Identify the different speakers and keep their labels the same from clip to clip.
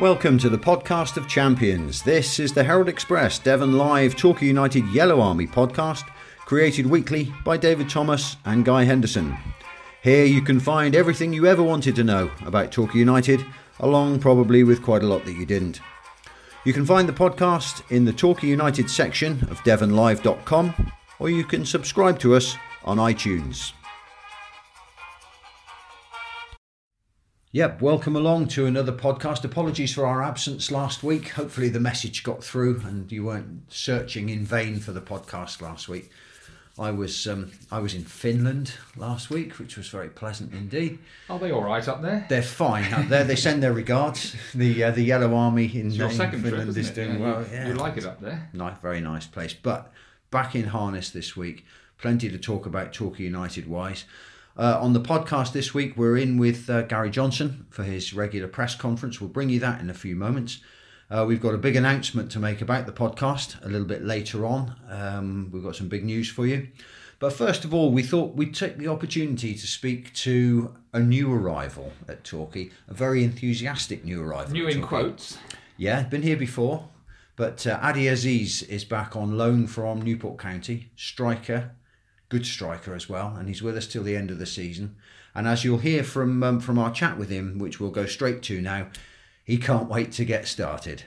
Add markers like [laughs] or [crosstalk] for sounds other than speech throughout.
Speaker 1: Welcome to the podcast of champions. This is the Herald Express Devon Live Torquay United Yellow Army podcast, created weekly by David Thomas and Guy Henderson. Here you can find everything you ever wanted to know about Torquay United, along probably with quite a lot that you didn't. You can find the podcast in the Torquay United section of devonlive.com, or you can subscribe to us on iTunes. Yep, welcome along to another podcast. Apologies for our absence last week. Hopefully, the message got through and you weren't searching in vain for the podcast last week. I was um, I was in Finland last week, which was very pleasant indeed.
Speaker 2: Are they all right up there?
Speaker 1: They're fine up there. They send their regards. The uh, the Yellow Army in,
Speaker 2: your
Speaker 1: in
Speaker 2: second trip,
Speaker 1: Finland
Speaker 2: isn't
Speaker 1: is
Speaker 2: it?
Speaker 1: doing
Speaker 2: Yeah,
Speaker 1: well.
Speaker 2: You,
Speaker 1: Yeah,
Speaker 2: you like it up there?
Speaker 1: nice, very nice place. But back in harness this week. Plenty to talk about Torquay United wise. Uh, on the podcast this week, we're in with uh, Gary Johnson for his regular press conference. We'll bring you that in a few moments. Uh, we've got a big announcement to make about the podcast a little bit later on. Um, we've got some big news for you. But first of all, we thought we'd take the opportunity to speak to a new arrival at Torquay, a very enthusiastic new arrival.
Speaker 2: New in quotes.
Speaker 1: Yeah, been here before. But uh, Ade Azeez is back on loan from Newport County, striker, good striker as well, and he's with us till the end of the season. And as you'll hear from um, from our chat with him, which we'll go straight to now, he can't wait to get started.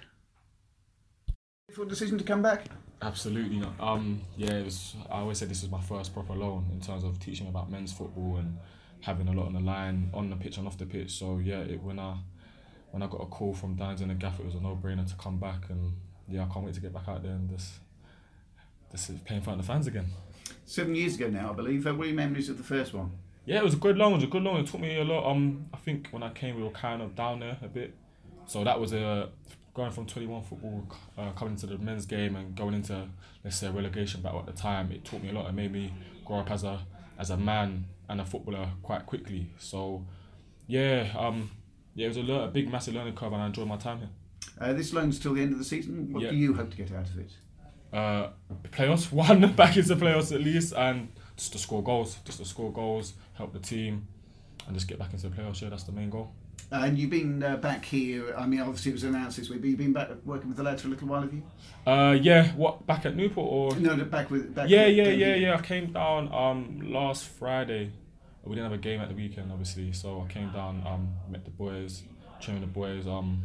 Speaker 3: For decision to come back?
Speaker 4: Absolutely not. Um, yeah, it was. I always say this was my first proper loan in terms of teaching about men's football and having a lot on the line, on the pitch and off the pitch. So yeah, it, when I when I got a call from Dines and the Gaff, it was a no brainer to come back, and yeah, I can't wait to get back out there and just this is playing in front of the fans again.
Speaker 3: Seven years ago now, I believe. Uh, what are your memories of the first one?
Speaker 4: Yeah, it was a good loan. It was a good loan. It taught me a lot. Um, I think when I came, we were kind of down there a bit, so that was a going from twenty one football, uh, coming into the men's game and going into let's say a relegation battle at the time. It taught me a lot. It made me grow up as a as a man and a footballer quite quickly. So, yeah, um, yeah, it was a, lear- a big, massive learning curve, and I enjoyed my time here.
Speaker 3: Uh, this loan's till the end of the season. What
Speaker 4: Yeah.
Speaker 3: do you hope to get out of it?
Speaker 4: Uh, playoffs, [laughs] one back into playoffs at least, and just to score goals, just to score goals, help the team, and just get back into the playoffs. Yeah, that's the main goal.
Speaker 3: Uh, and you've been uh, back here. I mean, obviously it was announced this week, but you've been back working with the lads for a little while, have you?
Speaker 4: Uh, yeah, what back at Newport or?
Speaker 3: No, back with. Back
Speaker 4: Yeah,
Speaker 3: with
Speaker 4: yeah, yeah, yeah. I came down um last Friday. We didn't have a game at the weekend, obviously, so I came down, um, met the boys, trained the boys, um,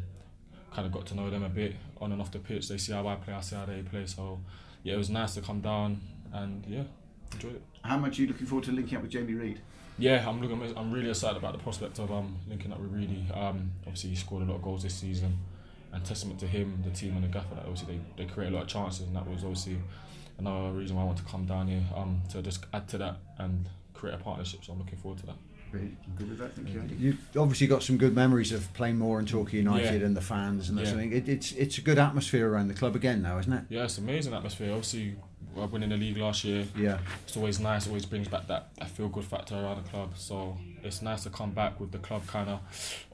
Speaker 4: kind of got to know them a bit on and off the pitch. They see how I play, I see how they play. So yeah, it was nice to come down and yeah, enjoyed it.
Speaker 3: How much are you looking forward to linking up with Jamie Reid?
Speaker 4: Yeah, I'm looking. I'm really excited about the prospect of um linking up with Reedy. Um, obviously he scored a lot of goals this season, and testament to him, the team, and the gaffer that obviously they, they create a lot of chances, and that was obviously another reason why I want to come down here. Um, to just add to that and create a partnership. So I'm looking forward to that.
Speaker 3: Very good with that, thank you.
Speaker 1: You've obviously got some good memories of Plainmoor and Torquay United
Speaker 4: Yeah.
Speaker 1: and the fans and that
Speaker 4: Yeah.
Speaker 1: sort of thing. It, it's it's a good atmosphere around the club again now, isn't it?
Speaker 4: Yeah, it's amazing atmosphere. Obviously, winning the league last year,
Speaker 1: Yeah.
Speaker 4: it's always nice. Always brings back that, that feel good factor around the club. So it's nice to come back with the club kind of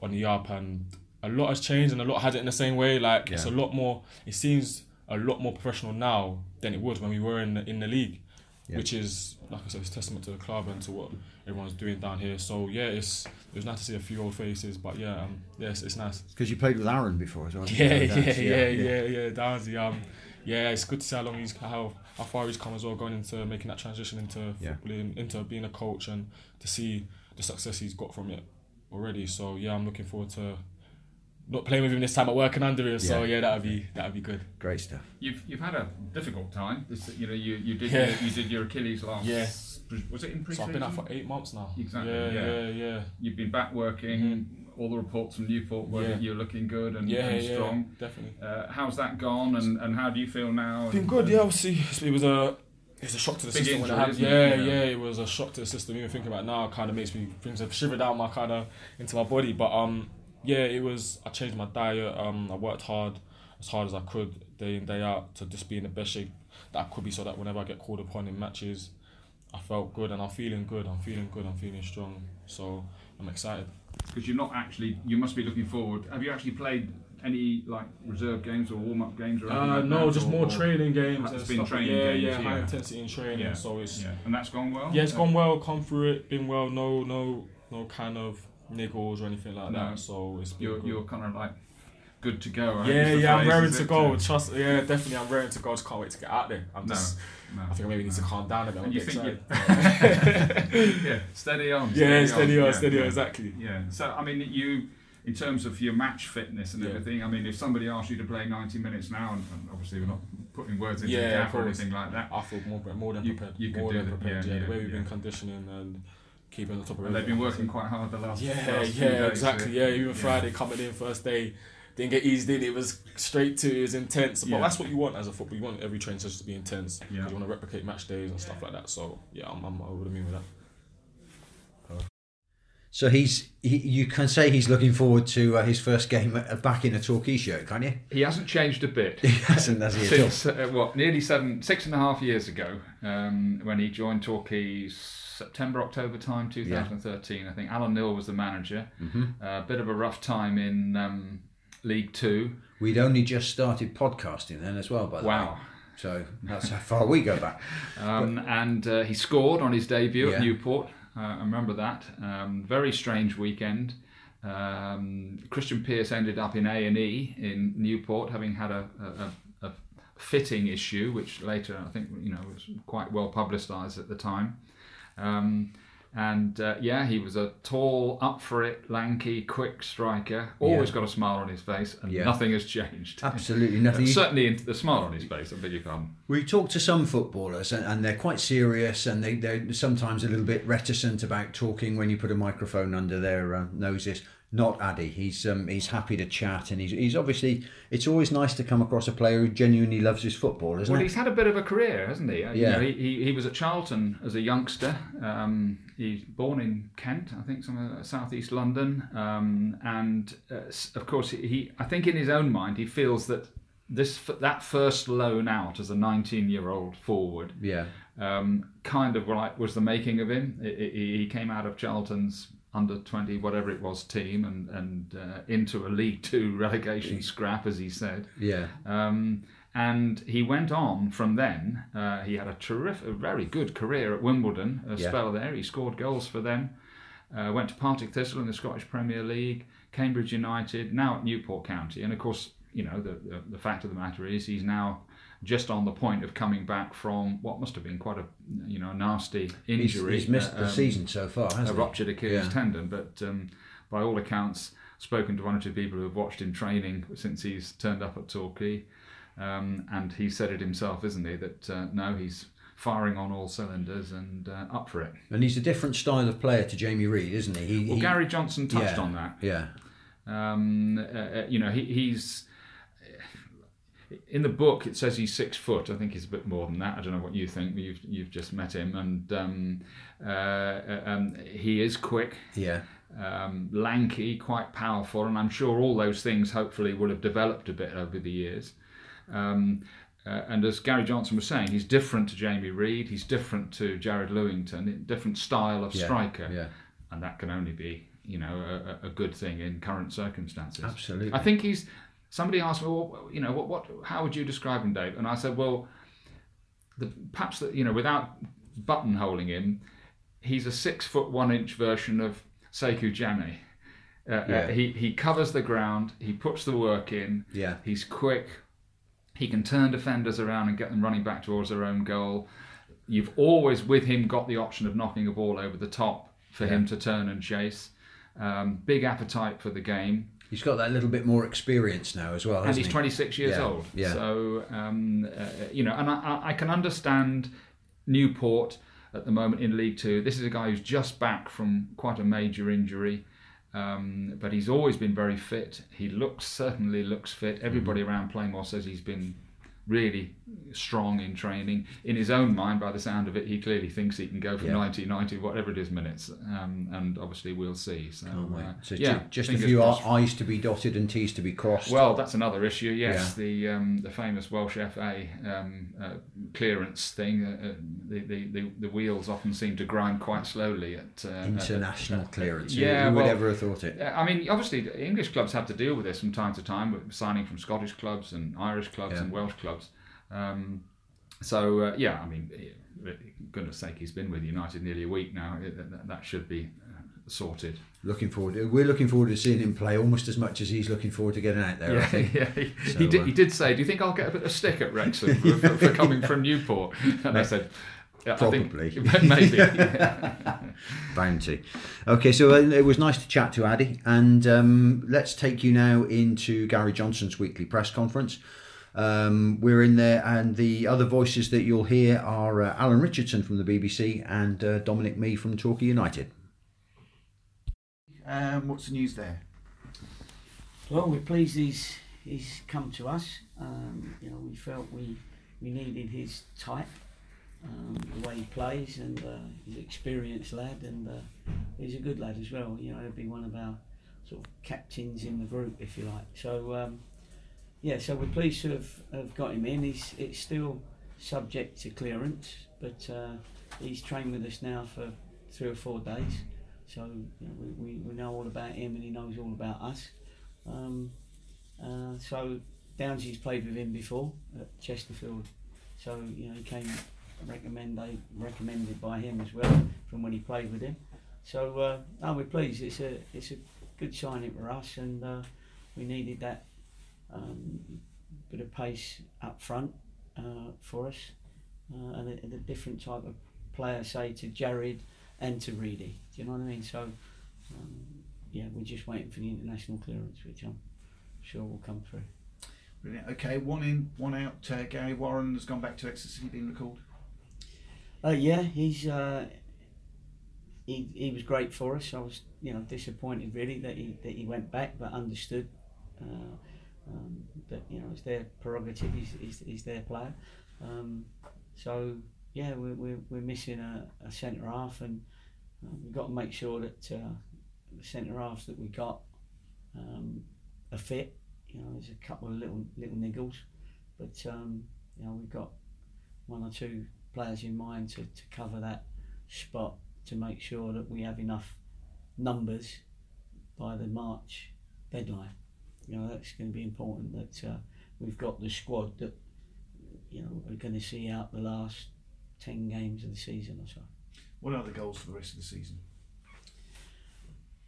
Speaker 4: on the up, and a lot has changed, and a lot has it in the same way. Like it's a lot more. It seems a lot more professional now than it was when we were in the, in the league,
Speaker 1: Yeah.
Speaker 4: which is like I said, it's testament to the club and to what everyone's doing down here. So yeah, it's it was nice to see a few old faces, but yeah, um, yes, it's nice.
Speaker 1: Because you played with Aaron before as well.
Speaker 4: Yeah, yeah, yeah, yeah, yeah. Downsy, um, yeah, it's good to see how long he's how how far he's come as well, going into making that transition into
Speaker 1: Yeah.
Speaker 4: footballing, into being a coach, and to see the success he's got from it already. So yeah, I'm looking forward to not playing with him this time, but working under him. So
Speaker 1: Yeah.
Speaker 4: yeah, that'd be that'd be good.
Speaker 1: Great stuff.
Speaker 2: You've you've had a difficult time. This, you know, you, you did
Speaker 4: Yeah.
Speaker 2: your, you did your Achilles last.
Speaker 4: Yeah.
Speaker 2: Was it in
Speaker 4: So
Speaker 2: pre-season?
Speaker 4: I've been out for eight months now.
Speaker 2: Exactly,
Speaker 4: Yeah,
Speaker 2: yeah.
Speaker 4: yeah, yeah.
Speaker 2: You've been back working. All the reports from Newport were
Speaker 4: Yeah.
Speaker 2: that you're looking good and,
Speaker 4: Yeah,
Speaker 2: and
Speaker 4: yeah,
Speaker 2: strong.
Speaker 4: definitely.
Speaker 2: Uh, how's that gone, and, and how do you feel now?
Speaker 4: Been
Speaker 2: And-
Speaker 4: good, yeah. Obviously, it was a it was a shock to the
Speaker 2: Big
Speaker 4: system when it happened.
Speaker 2: isn't it?
Speaker 4: Yeah,
Speaker 2: Yeah.
Speaker 4: yeah, it was a shock to the system. Even thinking about it now, kind of makes me brings a shiver down my kind of into my body. But um, yeah, it was. I changed my diet. Um, I worked hard, as hard as I could, day in day out, to just be in the best shape that I could be, so that whenever I get called upon in matches, I felt good and I'm feeling good. I'm feeling good. I'm feeling strong. So I'm excited.
Speaker 2: because you're not actually you must be looking forward have you actually played any like reserve games or warm-up games or anything
Speaker 4: Uh,
Speaker 2: like
Speaker 4: no, just
Speaker 2: or-
Speaker 4: more
Speaker 2: or-
Speaker 4: training games.
Speaker 2: It's been training
Speaker 4: yeah,
Speaker 2: games,
Speaker 4: yeah, high intensity in training.
Speaker 2: yeah
Speaker 4: So it's
Speaker 2: yeah and that's gone well
Speaker 4: Yeah, it's
Speaker 2: Uh,
Speaker 4: gone well. Come through it, been well. No, no, no kind of niggles or anything like
Speaker 2: No.
Speaker 4: that. So it's
Speaker 2: you're,
Speaker 4: good.
Speaker 2: you're kind of like good to go. Think
Speaker 4: Yeah, yeah, I'm raring to go. Trust, yeah, definitely, I'm raring to go. I just can't wait to get out there. I'm
Speaker 2: No,
Speaker 4: just,
Speaker 2: no.
Speaker 4: I think I maybe need to calm down a bit.
Speaker 2: And you think
Speaker 4: excited. [laughs] [laughs]
Speaker 2: yeah, steady on.
Speaker 4: Yeah, steady on,
Speaker 2: yeah,
Speaker 4: steady on, exactly.
Speaker 2: Yeah. So I mean, you in terms of your match fitness and
Speaker 4: Yeah.
Speaker 2: everything. I mean, if somebody asked you to play 90 minutes now, and, and obviously we're not putting words into
Speaker 4: Yeah,
Speaker 2: the gap or anything like that.
Speaker 4: I feel more, more than prepared.
Speaker 2: you could
Speaker 4: more
Speaker 2: do
Speaker 4: than prepared.
Speaker 2: yeah,
Speaker 4: Yeah,
Speaker 2: yeah,
Speaker 4: the way we've
Speaker 2: yeah.
Speaker 4: been conditioning and keeping on top of
Speaker 2: And they've been working quite hard the last.
Speaker 4: Yeah,
Speaker 2: last
Speaker 4: yeah,
Speaker 2: days,
Speaker 4: exactly. Yeah, even Friday coming in first day, didn't get eased in. It was straight to, it was intense. But
Speaker 2: Yeah.
Speaker 4: that's what you want as a football. You want every training session to be intense.
Speaker 2: Yeah.
Speaker 4: You want to replicate match days and stuff like that. So yeah, I'm, I'm, I would mean with that.
Speaker 1: So he's he, you can say he's looking forward to uh, his first game uh, back in a Torquay shirt, can't you?
Speaker 5: He hasn't changed a bit.
Speaker 1: He hasn't, has he?
Speaker 5: Since uh, what, nearly seven, six and a half years ago, um, when he joined Torquay, September, October time, 2013. I think Alan Knill was the manager.
Speaker 1: Mm-hmm.
Speaker 5: A bit of a rough time in um, League Two.
Speaker 1: We'd only just started podcasting then as well, by the way.
Speaker 5: Wow.
Speaker 1: So that's how far we go back. [laughs]
Speaker 5: Um, and uh, he scored on his debut
Speaker 1: Yeah.
Speaker 5: at Newport. Uh, I remember that. Um, very strange weekend. Um, Krystian Pearce ended up in A and E in Newport, having had a, a, a, fitting issue, which later I think you know was quite well publicised at the time. Um, and uh, yeah, he was a tall, up for it, lanky, quick striker. Always
Speaker 1: Yeah.
Speaker 5: got a smile on his face, and
Speaker 1: Yeah.
Speaker 5: nothing has changed.
Speaker 1: Absolutely nothing. [laughs]
Speaker 5: Certainly, in the smile on his face. I beg your pardon.
Speaker 1: We talk to some footballers and, and they're quite serious and they, they're sometimes a little bit reticent about talking when you put a microphone under their uh, noses. Not Ade. He's um, he's happy to chat and he's, he's obviously. It's always nice to come across a player who genuinely loves his football, isn't
Speaker 5: Well,
Speaker 1: it?
Speaker 5: Well, he's had a bit of a career, hasn't he? Uh, You
Speaker 1: Yeah.
Speaker 5: know, he, he, he was at Charlton as a youngster. Um, he's born in Kent, I think, somewhere southeast London. Um, and uh, of course, he I think in his own mind he feels that this that first loan out as a 19-year-old forward
Speaker 1: Yeah.
Speaker 5: um, kind of like was the making of him. I- I- He came out of Charlton's under 20, whatever it was, team and, and uh, into a League Two relegation scrap, as he said.
Speaker 1: Yeah.
Speaker 5: Um, and he went on from then. Uh, he had a terrific, a very good career at Wimbledon, a
Speaker 1: Yeah.
Speaker 5: spell there. He scored goals for them. Uh, went to Partick Thistle in the Scottish Premier League, Cambridge United, now at Newport County. And of course, you know, the, the, the fact of the matter is he's now just on the point of coming back from what must have been quite a, you know, a nasty injury.
Speaker 1: he's missed
Speaker 5: uh,
Speaker 1: the
Speaker 5: um,
Speaker 1: season so far, hasn't
Speaker 5: a
Speaker 1: he?
Speaker 5: ruptured Achilles
Speaker 1: Yeah.
Speaker 5: tendon, but um, by all accounts, spoken to one or two people who have watched him training since he's turned up at Torquay, um, and he said it himself, isn't he? That uh, no, he's firing on all cylinders and uh, up for it.
Speaker 1: And he's a different style of player to Jamie Reid, isn't he? he
Speaker 5: Well,
Speaker 1: he-
Speaker 5: Gary Johnson touched
Speaker 1: yeah,
Speaker 5: on that.
Speaker 1: Yeah.
Speaker 5: Um, uh, uh, you know, he, he's in the book. It says he's six foot. I think he's a bit more than that. I don't know what you think. You've you've just met him, and um, uh, uh, um, he is quick.
Speaker 1: Yeah.
Speaker 5: um, lanky, quite powerful, and I'm sure all those things hopefully will have developed a bit over the years. Um, uh, and as Gary Johnson was saying, he's different to Jamie Reid, he's different to Jared Lewington, different style of
Speaker 1: Yeah.
Speaker 5: striker,
Speaker 1: Yeah.
Speaker 5: and that can only be, you know, a, a good thing in current circumstances.
Speaker 1: Absolutely.
Speaker 5: I think he's. Somebody asked me, well, you know, what, what, how would you describe him, Dave? And I said, well, the, perhaps that you know, without buttonholing him, he's a six foot one inch version of Sekou Jame. Uh,
Speaker 1: Yeah.
Speaker 5: uh, he he covers the ground. He puts the work in.
Speaker 1: Yeah.
Speaker 5: He's quick. He can turn defenders around and get them running back towards their own goal. You've always with him got the option of knocking a ball over the top for him to turn and chase. Um, big appetite for the game
Speaker 1: He's got that little bit more experience now as well,
Speaker 5: and he's
Speaker 1: he?
Speaker 5: 26 years
Speaker 1: Yeah,
Speaker 5: old.
Speaker 1: yeah.
Speaker 5: So um, uh, you know, and I- I can understand Newport at the moment in League Two. This is a guy who's just back from quite a major injury, um, but he's always been very fit. He looks certainly looks fit. Everybody
Speaker 1: Mm-hmm.
Speaker 5: around Plainmoor says he's been really strong in training. In his own mind, by the sound of it, he clearly thinks he can go for
Speaker 1: Yeah.
Speaker 5: 90, 90, whatever it is minutes, um, and obviously we'll see. So, uh,
Speaker 1: So
Speaker 5: yeah,
Speaker 1: just a few
Speaker 5: crossed.
Speaker 1: I's to be dotted and T's to be crossed.
Speaker 5: Well, that's another issue. Yes,
Speaker 1: Yeah.
Speaker 5: the um, the famous Welsh FA um, uh, clearance thing. Uh, uh, the, the, the the wheels often seem to grind quite slowly at uh,
Speaker 1: International
Speaker 5: at-
Speaker 1: clearance.
Speaker 5: Yeah,
Speaker 1: who would
Speaker 5: well,
Speaker 1: ever have thought it?
Speaker 5: I mean, obviously, English clubs have to deal with this from time to time, with signing from Scottish clubs and Irish clubs
Speaker 1: Yeah.
Speaker 5: and Welsh clubs. Um, so uh, yeah, I mean, goodness sake, he's been with United nearly a week now. That, that should be uh, sorted.
Speaker 1: Looking forward. To, we're looking forward to seeing him play almost as much as he's looking forward to getting out there. I
Speaker 5: Yeah,
Speaker 1: think. [laughs]
Speaker 5: yeah. He,
Speaker 1: So,
Speaker 5: he, did,
Speaker 1: uh,
Speaker 5: he did say, "Do you think I'll get a bit of stick at Wrexham for, for, for [laughs] coming from Newport?" And I said, yeah, I think-
Speaker 1: Probably. [laughs]
Speaker 5: maybe."
Speaker 1: Bounty. Okay, so uh, it was nice to chat to Ade, and um, let's take you now into Gary Johnson's weekly press conference. Um, we're in there, and the other voices that you'll hear are uh, Alan Richardson from the BBC and uh, Dominic Mee from Torquay United.
Speaker 3: Um, what's the news there?
Speaker 6: Well, we're pleased he's he's come to us. Um, you know, we felt we we needed his type, um, the way he plays, and uh, he's an experienced lad, and uh, he's a good lad as well. You know, he'll be one of our sort of captains in the group, if you like. So, um, yeah, so we're pleased to have, have got him in. He's it's still subject to clearance, but uh, he's trained with us now for three or four days. So you know, we, we, know all about him, and he knows all about us. Um, uh, so Downsy's played with him before at Chesterfield, so you know he came recommended recommended by him as well from when he played with him. So uh, no, we're pleased. It's a it's a good signing for us, and uh, we needed that um, bit of pace up front uh, for us, uh, and, a, a different type of player, say to Jared and to Reedy. Do you know what I mean? So. Um, yeah, we're just waiting for the international clearance, which I'm sure will come through.
Speaker 3: Brilliant. Okay, one in, one out. Uh, Gary Warren has gone back to Exeter, been recalled.
Speaker 6: Uh, yeah, he's uh, he he was great for us. I was you know disappointed really that he that he went back, but understood uh, um, that you know it's their prerogative. He's he's, he's their player. Um, so yeah, we're we're, we're missing a, a centre half, and uh, we've got to make sure that uh, the centre halves that we got um, are fit. You know, there's a couple of little little niggles, but um, you know we've got one or two players in mind to, to cover that spot to make sure that we have enough numbers by the March deadline. You know that's going to be important that uh, we've got the squad that you know are going to see out the last ten games of the season or so.
Speaker 3: What are the goals for the rest of the season?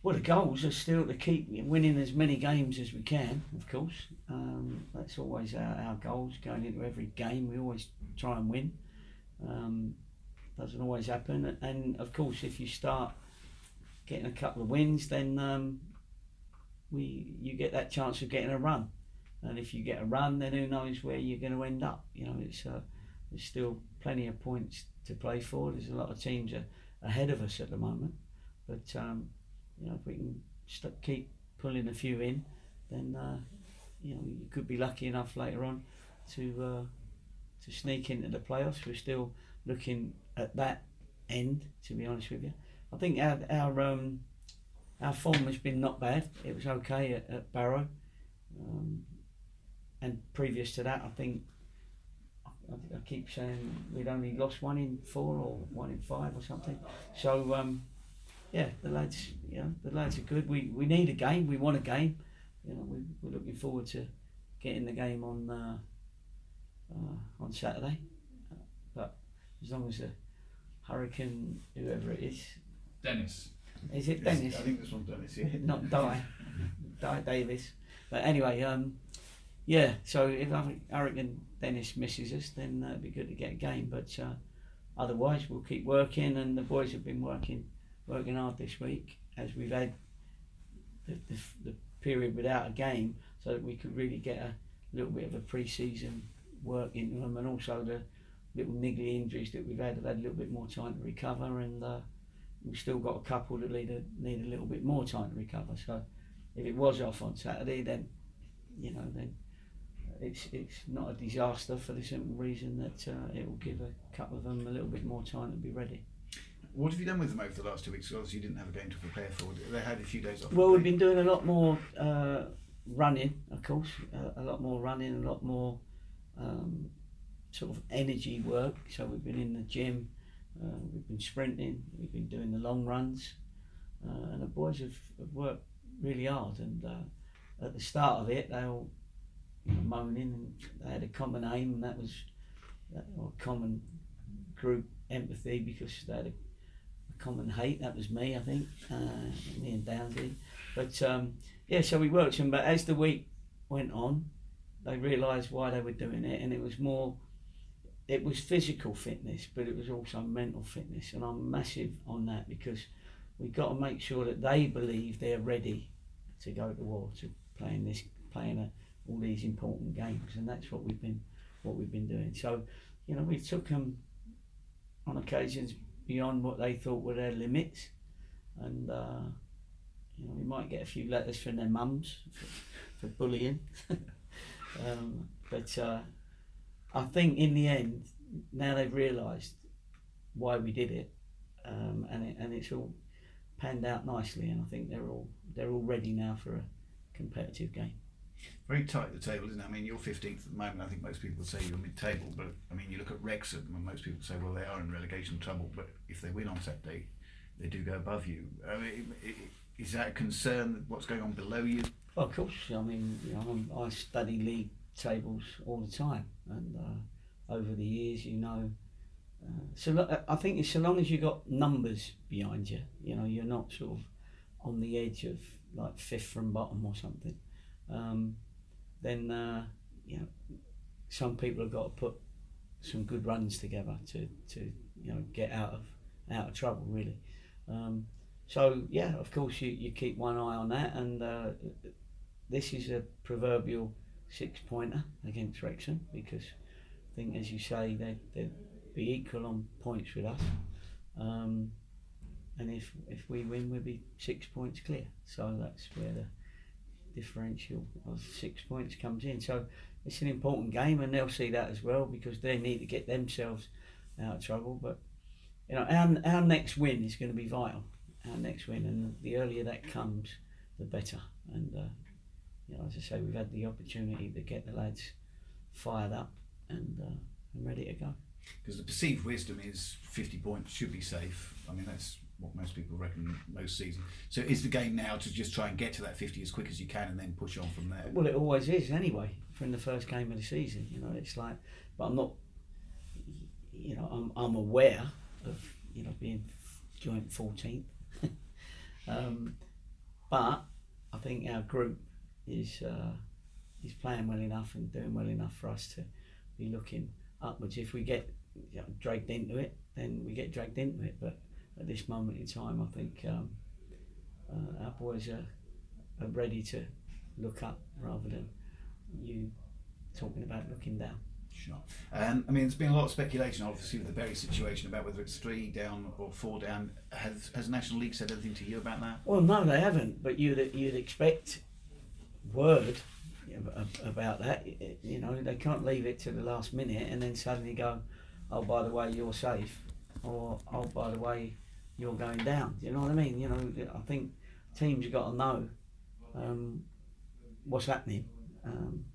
Speaker 6: Well, the goals are still to keep winning as many games as we can, of course. Um, that's always our, our goals going into every game. We always try and win. Um, doesn't always happen. And of course, if you start getting a couple of wins, then um, we you get that chance of getting a run. And if you get a run, then who knows where you're going to end up? You know, it's uh, there's still plenty of points to play for. There's a lot of teams ahead of us at the moment, but um, you know, if we can st- keep pulling a few in, then uh, you know you could be lucky enough later on to uh, to sneak into the playoffs. We're still looking at that end, to be honest with you. I think our our um, our form has been not bad. It was okay at, at Barrow, um, and previous to that, I think. I, I keep saying we'd only lost one in four or one in five or something. So um, yeah, the lads, you know, the lads are good. We we need a game. We want a game. You know, we, we're looking forward to getting the game on uh, uh, on Saturday. But as long as the Hurricane, whoever it is,
Speaker 2: Dennis.
Speaker 6: Is it Dennis?
Speaker 3: I think this one's Dennis. Yeah.
Speaker 6: Not Di, Di Davis. But anyway, um, yeah. So if Hurricane Dennis misses us, then uh, it'd be good to get a game. But uh, otherwise, we'll keep working, and the boys have been working working hard this week as we've had the, the, the period without a game, so that we could really get a little bit of a pre-season work into them, and also the little niggly injuries that we've had have had a little bit more time to recover, and uh, we've still got a couple that need a, need a little bit more time to recover. So if it was off on Saturday, then you know then it's it's not a disaster for the simple reason that uh, it will give a couple of them a little bit more time to be ready.
Speaker 3: What have you done with them over the last two weeks? 'Cause Obviously, you didn't have a game to prepare for. They had a few days off.
Speaker 6: Well, we've been doing a lot more uh, running, of course, uh, a lot more running, a lot more um, sort of energy work. So we've been in the gym, uh, we've been sprinting, we've been doing the long runs, uh, and the boys have, have worked really hard. And uh, at the start of it, they all you know, moaning, and they had a common aim, and that was or common group empathy because they had a, a Common Hate. That was me, I think, uh, me and Downsy. But um, yeah, so we worked them. But as the week went on, they realised why they were doing it, and it was more. It was physical fitness, but it was also mental fitness, and I'm massive on that because we've got to make sure that they believe they're ready to go to war, to playing this, playing a, all these important games, and that's what we've been, what we've been doing. So, you know, we took them on occasions beyond what they thought were their limits, and uh, you know, we might get a few letters from their mums for, for bullying, [laughs] um, but uh, I think in the end, now they've realised why we did it, um, and it, and it's all panned out nicely, and I think they're all they're all ready now for a competitive game.
Speaker 3: Very tight the table, isn't it? I mean, you're 15th at the moment. I think most people would say you're mid-table, but I mean, you look at Wrexham, and most people say, well, they are in relegation trouble. But if they win on Saturday, they do go above you. I mean, is that a concern? What's going on below you?
Speaker 6: Well, of course, I mean, you know, I'm, I study league tables all the time, and uh, over the years, you know, uh, so lo- I think so long as you've got numbers behind you, you know, you're not sort of on the edge of like fifth from bottom or something. Um, then uh, you know, some people have got to put some good runs together to, to you know get out of out of trouble really. Um, so yeah, of course you, you keep one eye on that, and uh, this is a proverbial six pointer against Wrexham because I think, as you say, they they'd be equal on points with us. Um, and if if we win, we'll be six points clear. So that's where the differential of six points comes in. So it's an important game, and they'll see that as well because they need to get themselves out of trouble. But you know, our our next win is going to be vital. Our next win, and the earlier that comes, the better. And uh, you know, as I say, we've had the opportunity to get the lads fired up and uh, and ready to go.
Speaker 3: Because the perceived wisdom is 50 points should be safe. I mean, that's what most people reckon most seasons. So is the game now to just try and get to that 50 as quick as you can and then push on from there?
Speaker 6: Well, it always is anyway. From the first game of the season, you know, it's like, but I'm not, you know, I'm I'm aware of you know being joint 14th, [laughs] um, but I think our group is uh, is playing well enough and doing well enough for us to be looking upwards. If we get you know, dragged into it, then we get dragged into it. But at this moment in time, I think um, uh, our boys are, are ready to look up rather than you talking about looking down.
Speaker 3: Sure. Um, I mean, there's been a lot of speculation, obviously, with the Bury situation about whether it's three down or four down. Has has National League said anything to you about that?
Speaker 6: Well, no, they haven't. But you'd you'd expect word about that. You know, they can't leave it to the last minute and then suddenly go, "Oh, by the way, you're safe," or "Oh, by the way, you're going down." You know what I mean? You know, I think teams have got to know um, what's happening. Um,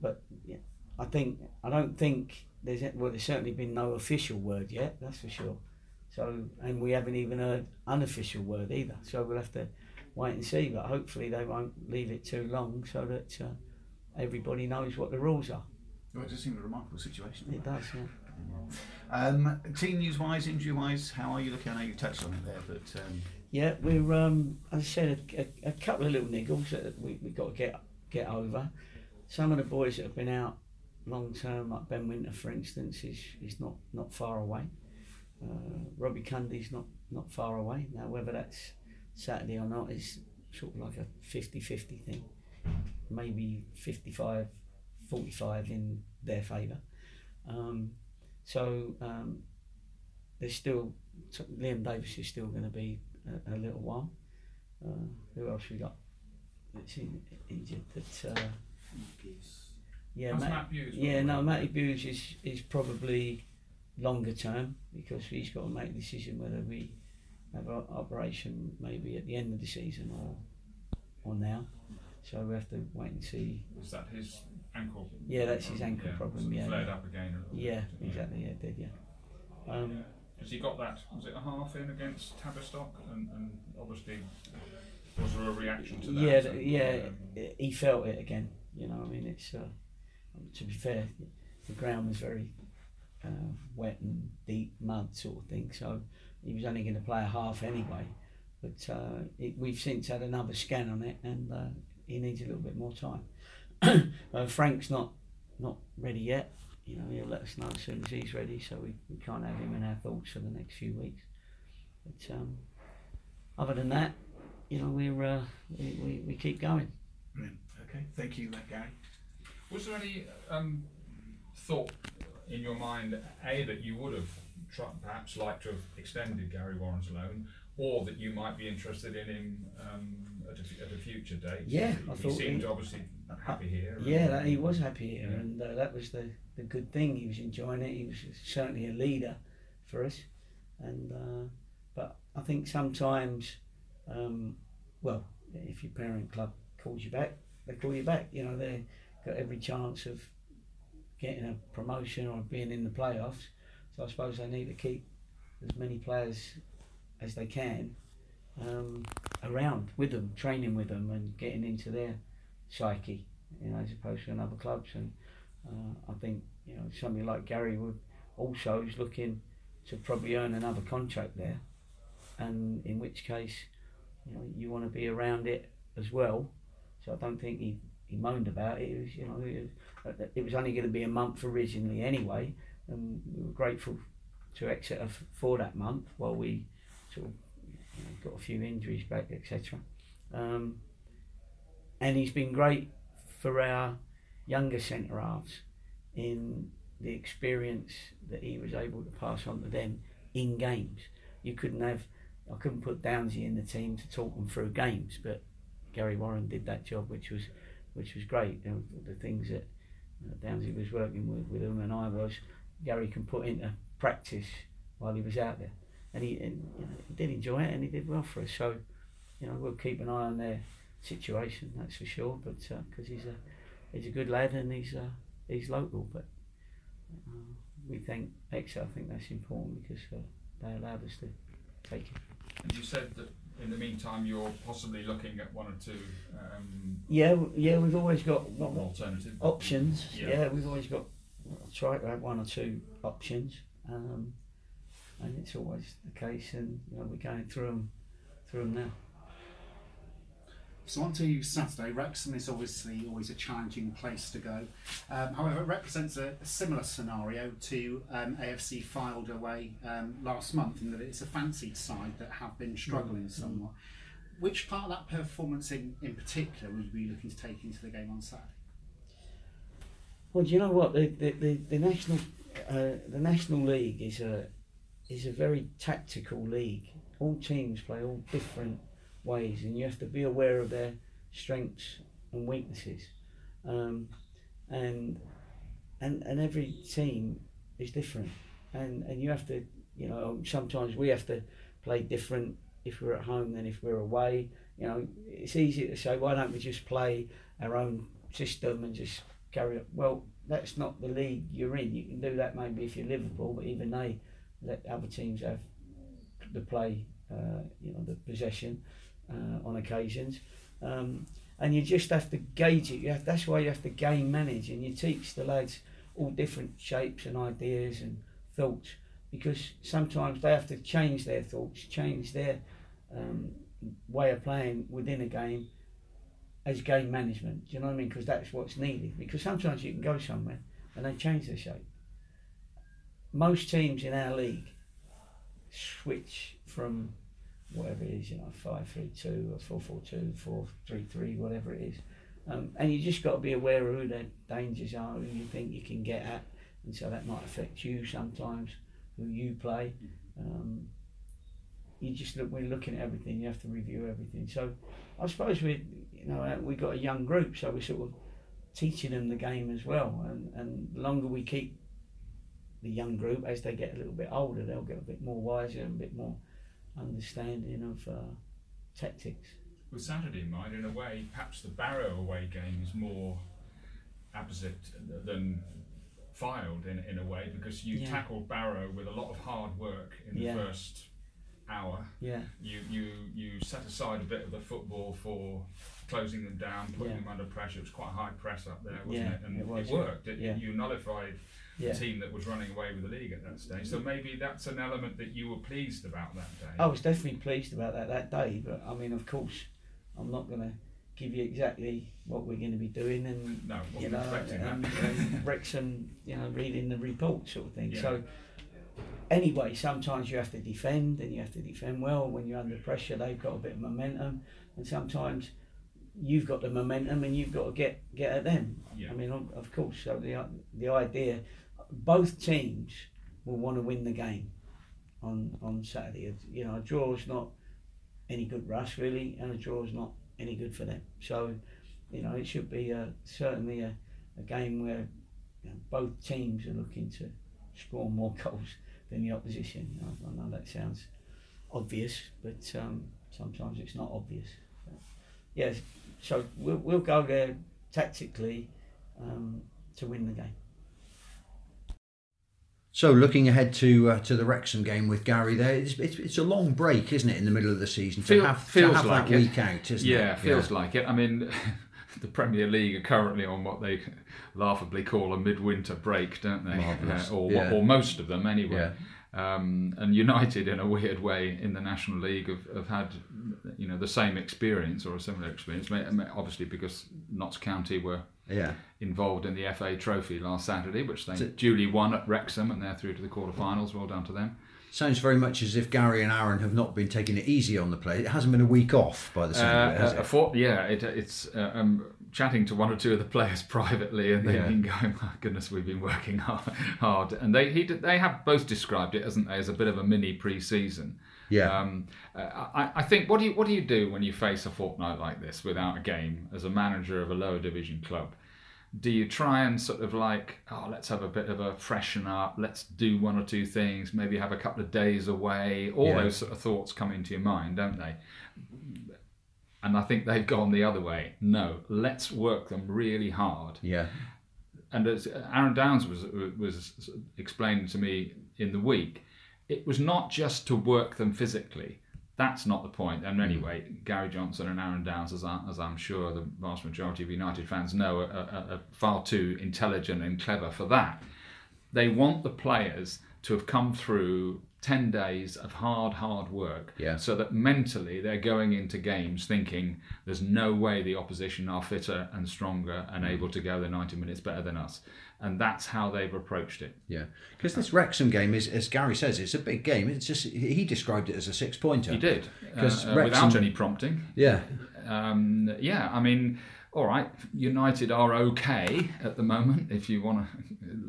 Speaker 6: but yeah, I think I don't think there's well, there's certainly been no official word yet. That's for sure. So, and we haven't even heard unofficial word either. So we'll have to wait and see. But hopefully they won't leave it too long so that uh, everybody knows what the rules are.
Speaker 3: Well, it does seem a remarkable situation.
Speaker 6: It does, yeah.
Speaker 3: Um, team news wise, injury wise, how are you looking? I know you touched on it there, but um,
Speaker 6: Yeah, we're um, as I said, a, a, a couple of little niggles that we we got to get get over. Some of the boys that have been out long term, like Ben Wynter, for instance, is is not not far away. Uh, Robbie Cundy's not not far away. Now, whether that's Saturday or not is sort of like a 50-50 thing. Maybe 55, 45 in their favour. Um, so um, there's still Liam Davis is still going to be a, a little while. Uh, who else we got? That's in, injured. That uh, yeah, Matt-
Speaker 2: Matt Hughes,
Speaker 6: yeah, no. Matty Hughes is is probably longer term because he's got to make a decision whether we have an operation maybe at the end of the season or or now. So we have to wait and see.
Speaker 2: Was that his ankle?
Speaker 6: Yeah, that's his ankle
Speaker 2: yeah,
Speaker 6: problem, yeah,
Speaker 2: Flared
Speaker 6: yeah.
Speaker 2: up again.
Speaker 6: Yeah, exactly. Yeah, it did yeah. Um,
Speaker 2: Has he got that? Was it a half in against Tavistock? And, and obviously, was there a reaction to that?
Speaker 6: Yeah,
Speaker 2: So,
Speaker 6: yeah,
Speaker 2: um,
Speaker 6: he felt it again. You know, I mean, it's uh, to be fair, the ground was very uh, wet and deep mud sort of thing. So he was only going to play a half anyway. But uh, it, we've since had another scan on it, and uh, he needs a little bit more time. [clears throat] uh, Frank's not not ready yet. You know, he'll let us know as soon as he's ready, so we, we can't have him in our thoughts for the next few weeks. But um, other than that, you know, we're uh, we, we, we keep going.
Speaker 3: Brilliant. Okay, thank you, that Gary.
Speaker 5: Was there any um, thought in your mind, A, that you would have tr- perhaps liked to have extended Gary Warren's loan, or that you might be interested in him um, at, a, at a future date?
Speaker 6: Yeah,
Speaker 5: he,
Speaker 6: I
Speaker 5: he seemed
Speaker 6: he-
Speaker 5: obviously happy here.
Speaker 6: Yeah, that, he was happy here,
Speaker 5: Yeah.
Speaker 6: and uh, that was the, the good thing. He was enjoying it. He was certainly a leader for us, and uh, but I think sometimes, um, well, if your parent club calls you back, they call you back. You know, they've got every chance of getting a promotion or being in the playoffs. So I suppose they need to keep as many players as they can um, around with them, training with them, and getting into their psyche, you know, as opposed to in other clubs. And uh, I think you know somebody like Gary would also is looking to probably earn another contract there, and in which case, you know, you want to be around it as well. So I don't think he, he moaned about it. It was you know it was only going to be a month originally anyway, and we were grateful to Exeter for that month while we sort of got a few injuries back, etc. Um, and he's been great for our younger centre halves in the experience that he was able to pass on to them in games. You couldn't have, I couldn't put Downsy in the team to talk them through games, but Gary Warren did that job, which was which was great. You know, the things that Downsy was working with, with him and I was, Gary can put into practice while he was out there, and he, and, you know, he did enjoy it and he did well for us. So, you know, we'll keep an eye on their situation, that's for sure. But because he's a he's a good lad and he's uh, he's local, but uh, we thank Exeter. I think that's important because uh, they allowed us to take him.
Speaker 5: And you said that in the meantime you're possibly looking at one or two um,
Speaker 6: Yeah, yeah, we've always got
Speaker 5: an alternative
Speaker 6: options.
Speaker 5: Yeah.
Speaker 6: Yeah, we've always got I'll try to have one or two options, um, and it's always the case. And you know, we're going through them, through them now.
Speaker 7: So on to Saturday. Wrexham is obviously always a challenging place to go. Um, however, it represents a, a similar scenario to um, AFC Fylde away um, last month in that it's a fancied side that have been struggling somewhat. Which part of that performance in, in particular would you be looking to take into the game on Saturday?
Speaker 6: Well, do you know what the the, the, the national uh, the national league is a is a very tactical league. All teams play all different ways, and you have to be aware of their strengths and weaknesses. Um, and and and every team is different, and and you have to you know sometimes we have to play different if we're at home than if we're away. You know, it's easy to say why don't we just play our own system and just carry. Well, that's not the league you're in. You can do that maybe if you're Liverpool, but even they let other teams have the play, uh, you know, the possession uh, on occasions. Um, and you just have to gauge it. You have, that's why you have to game manage, and you teach the lads all different shapes and ideas and thoughts because sometimes they have to change their thoughts, change their um, way of playing within a game as game management. Do you know what I mean? Because that's what's needed. Because sometimes you can go somewhere and they change their shape. Most teams in our league switch from whatever it is, you know, five three two or four four two, four three three, whatever it is. Um, and you just got to be aware of who their dangers are, who you think you can get at, and so that might affect you sometimes, who you play. Um, you just look. We're looking at everything. You have to review everything. So, I suppose we, you know, we got a young group, so we're sort of teaching them the game as well. And and the longer we keep the young group, as they get a little bit older, they'll get a bit more wiser and a bit more understanding of uh, tactics.
Speaker 5: With Saturday in mind, in a way, perhaps the Barrow away game is more opposite than Fylde in, in a way because you
Speaker 6: Yeah.
Speaker 5: tackled Barrow with a lot of hard work in the
Speaker 6: Yeah.
Speaker 5: first
Speaker 2: hour,
Speaker 6: Yeah,
Speaker 2: you you you set aside a bit of the football for closing them down, putting
Speaker 6: Yeah.
Speaker 2: them under pressure. It was quite a high press up there, wasn't
Speaker 6: Yeah,
Speaker 2: it? And
Speaker 6: it was,
Speaker 2: worked. It,
Speaker 6: yeah.
Speaker 2: You nullified
Speaker 6: yeah.
Speaker 2: the team that was running away with the league at that stage. So maybe that's an element that you were pleased about that day.
Speaker 6: I was definitely pleased about that that day, but I mean, of course, I'm not going to give you exactly what we're going to be doing and
Speaker 2: No,
Speaker 6: you know,
Speaker 2: expecting
Speaker 6: and,
Speaker 2: that.
Speaker 6: and Wrexham, you know, reading the report sort of thing.
Speaker 2: Yeah.
Speaker 6: So, anyway, sometimes you have to defend, and you have to defend well. When you're under pressure, they've got a bit of momentum, and sometimes you've got the momentum, and you've got to get get at them.
Speaker 2: Yeah.
Speaker 6: I mean, of course. So the the idea, both teams will want to win the game on on Saturday. You know, a draw is not any good for us really, and a draw is not any good for them. So, you know, it should be a, certainly a, a game where you know, both teams are looking to score more [laughs] goals than the opposition. I, I know that sounds obvious, but um, sometimes it's not obvious. But, yes, so we'll, we'll go there tactically um, to win the game.
Speaker 1: So looking ahead to uh, to the Wrexham game with Gary, there it's, it's, it's a long break, isn't it, in the middle of the season to
Speaker 5: Feel-
Speaker 1: have,
Speaker 5: feels
Speaker 1: to have
Speaker 5: like
Speaker 1: that
Speaker 5: it.
Speaker 1: week out, isn't it?
Speaker 5: yeah, feels like it. I mean, [laughs] the Premier League are currently on what they laughably call a midwinter break, don't they? Uh, or,
Speaker 1: yeah.
Speaker 5: or most of them, anyway. Um, and United, in a weird way, in the National League, have, have had you know the same experience or a similar experience. Obviously, because Notts County were
Speaker 1: yeah.
Speaker 5: involved in the FA Trophy last Saturday, which they
Speaker 1: So-
Speaker 5: duly won at Wrexham, and they're through to the quarterfinals. Well done to them.
Speaker 1: Sounds very much as if Gary and Aaron have not been taking it easy on the play. It hasn't been a week off by the sound of it, has
Speaker 5: Uh,
Speaker 1: it?
Speaker 5: for- yeah, it, it's uh, um, chatting to one or two of the [laughs] players privately, and they've
Speaker 1: Yeah.
Speaker 5: been going, "My goodness, we've been working [laughs] hard." hard. And they he, they have both described it, hasn't they, as a bit of a mini pre-season.
Speaker 1: Yeah.
Speaker 5: Um, uh, I, I think what do you what do you do when you face a fortnight like this without a game as a manager of a lower division club? Do you try and sort of like, oh, let's have a bit of a freshen up, let's do one or two things, maybe have a couple of days away? All
Speaker 1: Yeah.
Speaker 5: those sort of thoughts come into your mind, don't they? And I think they've gone the other way. No, let's work them really hard
Speaker 1: yeah.
Speaker 5: and as Aaron Downs was was explaining to me in the week, it was not just to work them physically. That's not the point. And hmm. anyway, Gary Johnson and Aaron Downs, as, I, as I'm sure the vast majority of United fans know, are, are, are far too intelligent and clever for that. They want the players to have come through 10 days of hard, hard work
Speaker 1: Yeah.
Speaker 5: so that mentally they're going into games thinking there's no way the opposition are fitter and stronger and hmm. able to go the 90 minutes better than us. And that's how they've approached it.
Speaker 1: Yeah, because this Wrexham game is, as Gary says, it's a big game. It's just he described it as a six pointer.
Speaker 5: He did,
Speaker 1: 'Cause
Speaker 5: uh, uh,
Speaker 1: Wrexham-
Speaker 5: without any prompting.
Speaker 1: Yeah,
Speaker 5: Um, yeah, I mean, all right, United are okay at the moment, if you want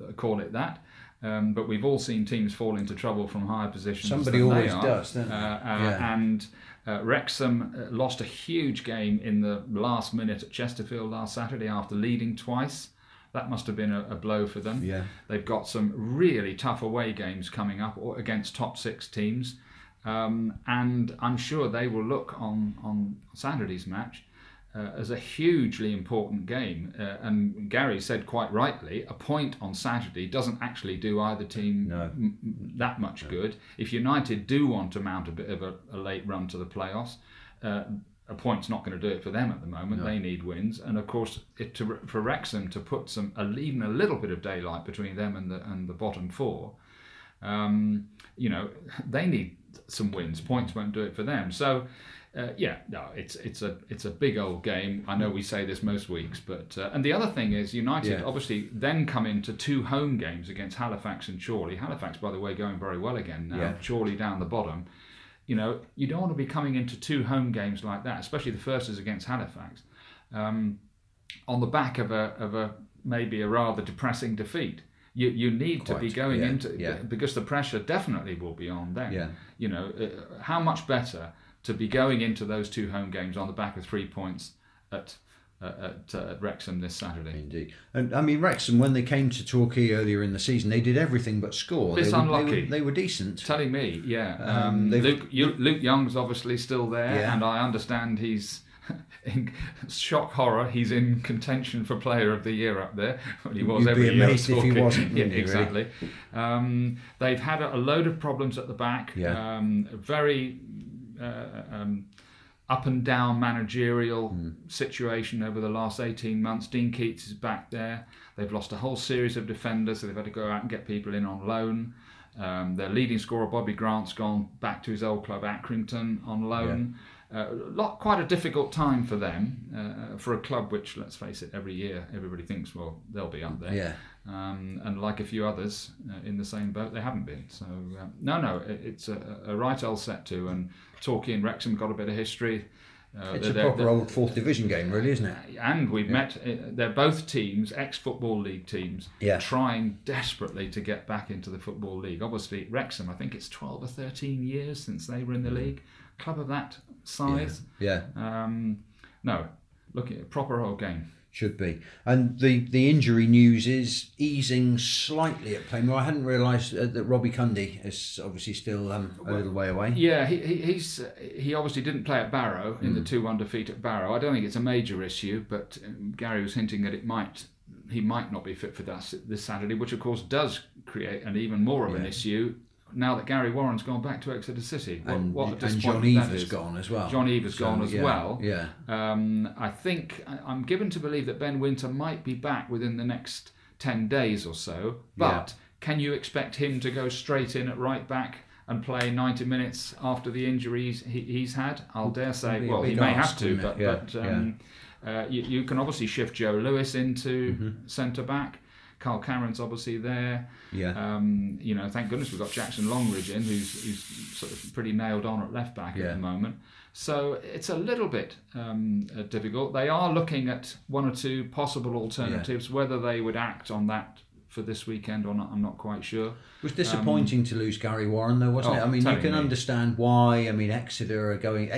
Speaker 5: to [laughs] call it that. Um, but we've all seen teams fall into trouble from higher positions.
Speaker 1: Somebody always
Speaker 5: are.
Speaker 1: does?
Speaker 5: Uh, uh,
Speaker 1: Yeah.
Speaker 5: And uh, Wrexham uh, lost a huge game in the last minute at Chesterfield last Saturday after leading twice. That must have been a, a blow for them.
Speaker 1: Yeah.
Speaker 5: They've got some really tough away games coming up or against top six teams. Um, and I'm sure they will look on, on Saturday's match uh, as a hugely important game. Uh, and Gary said quite rightly, a point on Saturday doesn't actually do either team
Speaker 1: No.
Speaker 5: m- that much good. If United do want to mount a bit of a, a late run to the playoffs, uh, a point's not going to do it for them at the moment. They need wins, and of course, it, to, for Wrexham to put some a, even a little bit of daylight between them and the and the bottom four, um, you know, they need some wins. Points won't do it for them. So. Uh, yeah, no, it's it's a it's a big old game. I know we say this most weeks, but uh, and the other thing is United
Speaker 1: Yeah.
Speaker 5: obviously then come into two home games against Halifax and Chorley. Halifax, by the way, going very well again now.
Speaker 1: Yeah.
Speaker 5: Chorley down the bottom. You know, you don't want to be coming into two home games like that, especially the first is against Halifax, um, on the back of a of a maybe a rather depressing defeat. You you need to be going
Speaker 1: yeah,
Speaker 5: into
Speaker 1: yeah.
Speaker 5: because the pressure definitely will be on them.
Speaker 1: Yeah.
Speaker 5: You know, uh, how much better to be going into those two home games on the back of three points at at, uh, at Wrexham this Saturday.
Speaker 1: indeed. And I mean, Wrexham when they came to Torquay earlier in the season, they did everything but score.
Speaker 5: It's
Speaker 1: they, were, they,
Speaker 5: unlucky.
Speaker 1: were, they were decent.
Speaker 5: Telling me, yeah.
Speaker 1: Um,
Speaker 5: Um, Luke, you, Luke Young's obviously still there,
Speaker 1: Yeah.
Speaker 5: and I understand he's [laughs] in shock horror, he's in contention for Player of the Year up there. [laughs] He was
Speaker 1: You'd be
Speaker 5: every year.
Speaker 1: amazed if he wasn't, [laughs]
Speaker 5: Yeah,
Speaker 1: wouldn't really?
Speaker 5: exactly. Um, they've had a, a load of problems at the back.
Speaker 1: Yeah.
Speaker 5: Um, very uh, um, up and down managerial
Speaker 1: Hmm.
Speaker 5: situation over the last 18 months. Dean Keates is back there. They've lost a whole series of defenders, so they've had to go out and get people in on loan. Um, their leading scorer, Bobby Grant's gone back to his old club, Accrington, on loan. Uh, lot, quite a difficult time for them, uh, for a club which, let's face it, every year everybody thinks, well, they'll be up there.
Speaker 1: Yeah.
Speaker 5: Um, and like a few others uh, in the same boat, they haven't been. So, uh, no, no, it, it's a, a right old set to. And Torquay and Wrexham got a bit of history. Uh,
Speaker 1: It's
Speaker 5: they're-
Speaker 1: a proper
Speaker 5: they're-
Speaker 1: old fourth division game, really, isn't it?
Speaker 5: and we've met. uh, They're both teams, ex-football league teams,
Speaker 1: Yeah.
Speaker 5: trying desperately to get back into the football league. Obviously, Wrexham. I think it's twelve or thirteen years since they were in the league. Club of that size.
Speaker 1: Yeah,
Speaker 5: Um, no, look at a proper old game.
Speaker 1: Should be. And the, the injury news is easing slightly at Plainmoor. I hadn't realised uh, that Robbie Cundy is obviously still um, a little way away.
Speaker 5: Yeah, he, he he's he obviously didn't play at Barrow in
Speaker 1: Hmm.
Speaker 5: the two-one defeat at Barrow. I don't think it's a major issue, but um, Gary was hinting that it might he might not be fit for that this Saturday, which of course does create an even more of an issue now that Gary Warren's gone back to Exeter City. What,
Speaker 1: And,
Speaker 5: what
Speaker 1: and John Eve has
Speaker 5: is.
Speaker 1: gone as well.
Speaker 5: John Eve has
Speaker 1: So,
Speaker 5: gone as
Speaker 1: yeah,
Speaker 5: well.
Speaker 1: Yeah.
Speaker 5: Um, I think I'm given to believe that Ben Wynter might be back within the next 10 days or so. But can you expect him to go straight in at right back and play 90 minutes after the injuries he, he's had? I'll dare say,
Speaker 1: Be
Speaker 5: well, he may have to, but.
Speaker 1: Yeah,
Speaker 5: but um, uh, you, you can obviously shift Joe Lewis into
Speaker 1: Mm-hmm.
Speaker 5: centre back. Kyle Cameron's obviously there.
Speaker 1: Yeah.
Speaker 5: Um, you know, thank goodness we've got Jackson Longridge in, who's, who's sort of pretty nailed on at left back
Speaker 1: Yeah.
Speaker 5: at the moment. So it's a little bit um, uh, difficult. They are looking at one or two possible alternatives. Whether they would act on that for this weekend or not, I'm not quite sure.
Speaker 1: It was disappointing to lose Gary Warren, though, wasn't
Speaker 5: Um, oh,
Speaker 1: it? I mean, you can
Speaker 5: me.
Speaker 1: understand why. I mean, Exeter are going.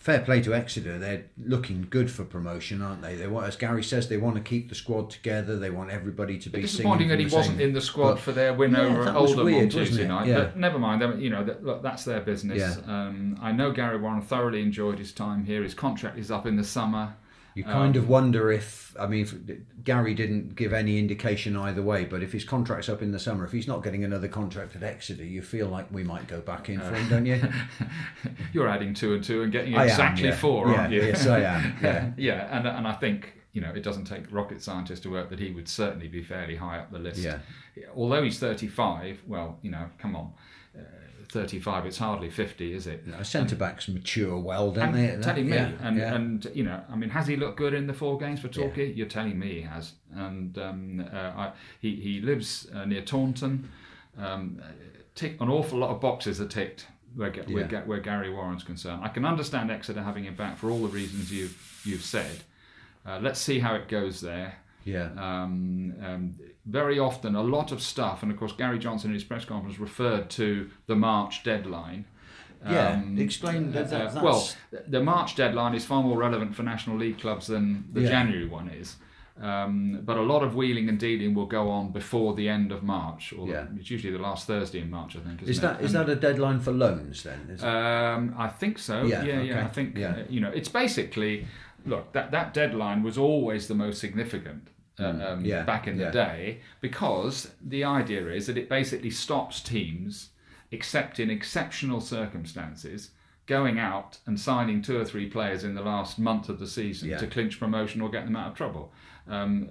Speaker 1: Fair play to Exeter; they're looking good for promotion, aren't they? They want, as Gary says, they want to keep the squad together. They want everybody to be
Speaker 5: Disappointing that he wasn't
Speaker 1: same-
Speaker 5: in the squad
Speaker 1: but-
Speaker 5: for their win
Speaker 1: Yeah,
Speaker 5: over Oldham
Speaker 1: weird,
Speaker 5: on Tuesday night.
Speaker 1: Yeah.
Speaker 5: But never mind. I mean, you know, that, look, that's their business.
Speaker 1: Yeah.
Speaker 5: Um, I know Gary Warren thoroughly enjoyed his time here. His contract is up in the summer.
Speaker 1: You kind
Speaker 5: Um,
Speaker 1: of wonder if, I mean, if, Gary didn't give any indication either way, but if his contract's up in the summer, if he's not getting another contract at Exeter, you feel like we might go back in for him, don't you? [laughs]
Speaker 5: You're adding two and two and getting
Speaker 1: I am,
Speaker 5: exactly
Speaker 1: yeah.
Speaker 5: four,
Speaker 1: Yeah,
Speaker 5: aren't you?
Speaker 1: yes, I am, [laughs] yeah.
Speaker 5: yeah, and and I think you know it doesn't take rocket scientists to work that he would certainly be fairly high up the list.
Speaker 1: Yeah.
Speaker 5: Although he's 35, well, you know, come on, 35. It's hardly 50, is it?
Speaker 1: No, Centre backs mature well, don't
Speaker 5: And
Speaker 1: they?
Speaker 5: telling me.
Speaker 1: Yeah,
Speaker 5: and
Speaker 1: yeah.
Speaker 5: and you know, I mean, has he looked good in the four games for Torquay? You're telling me he has, and um, uh, I, he he lives uh, near Taunton. Um, tick an awful lot of boxes are ticked where, Ga- where, where Gary Warren's concerned. I can understand Exeter having him back for all the reasons you've you've said. Uh, let's see how it goes there.
Speaker 1: Yeah.
Speaker 5: Um, um, very often, a lot of stuff, and of course, Gary Johnson in his press conference referred to the March deadline.
Speaker 1: Yeah, explain that- that-
Speaker 5: uh, well, the March deadline is far more relevant for National League clubs than the
Speaker 1: Yeah.
Speaker 5: January one is. Um, but a lot of wheeling and dealing will go on before the end of March, or
Speaker 1: Yeah.
Speaker 5: it's usually the last Thursday in March, I think. Isn't
Speaker 1: Is
Speaker 5: it?
Speaker 1: that is
Speaker 5: And-
Speaker 1: that a deadline for loans then?
Speaker 5: Um, I think so.
Speaker 1: Yeah,
Speaker 5: Yeah, yeah. I think
Speaker 1: Yeah.
Speaker 5: uh, you know it's basically look that that deadline was always the most significant. Uh, um,
Speaker 1: Mm, yeah,
Speaker 5: back in
Speaker 1: yeah.
Speaker 5: the day, because the idea is that it basically stops teams, except in exceptional circumstances, going out and signing two or three players in the last month of the season
Speaker 1: Yeah.
Speaker 5: to clinch promotion or get them out of trouble. Um,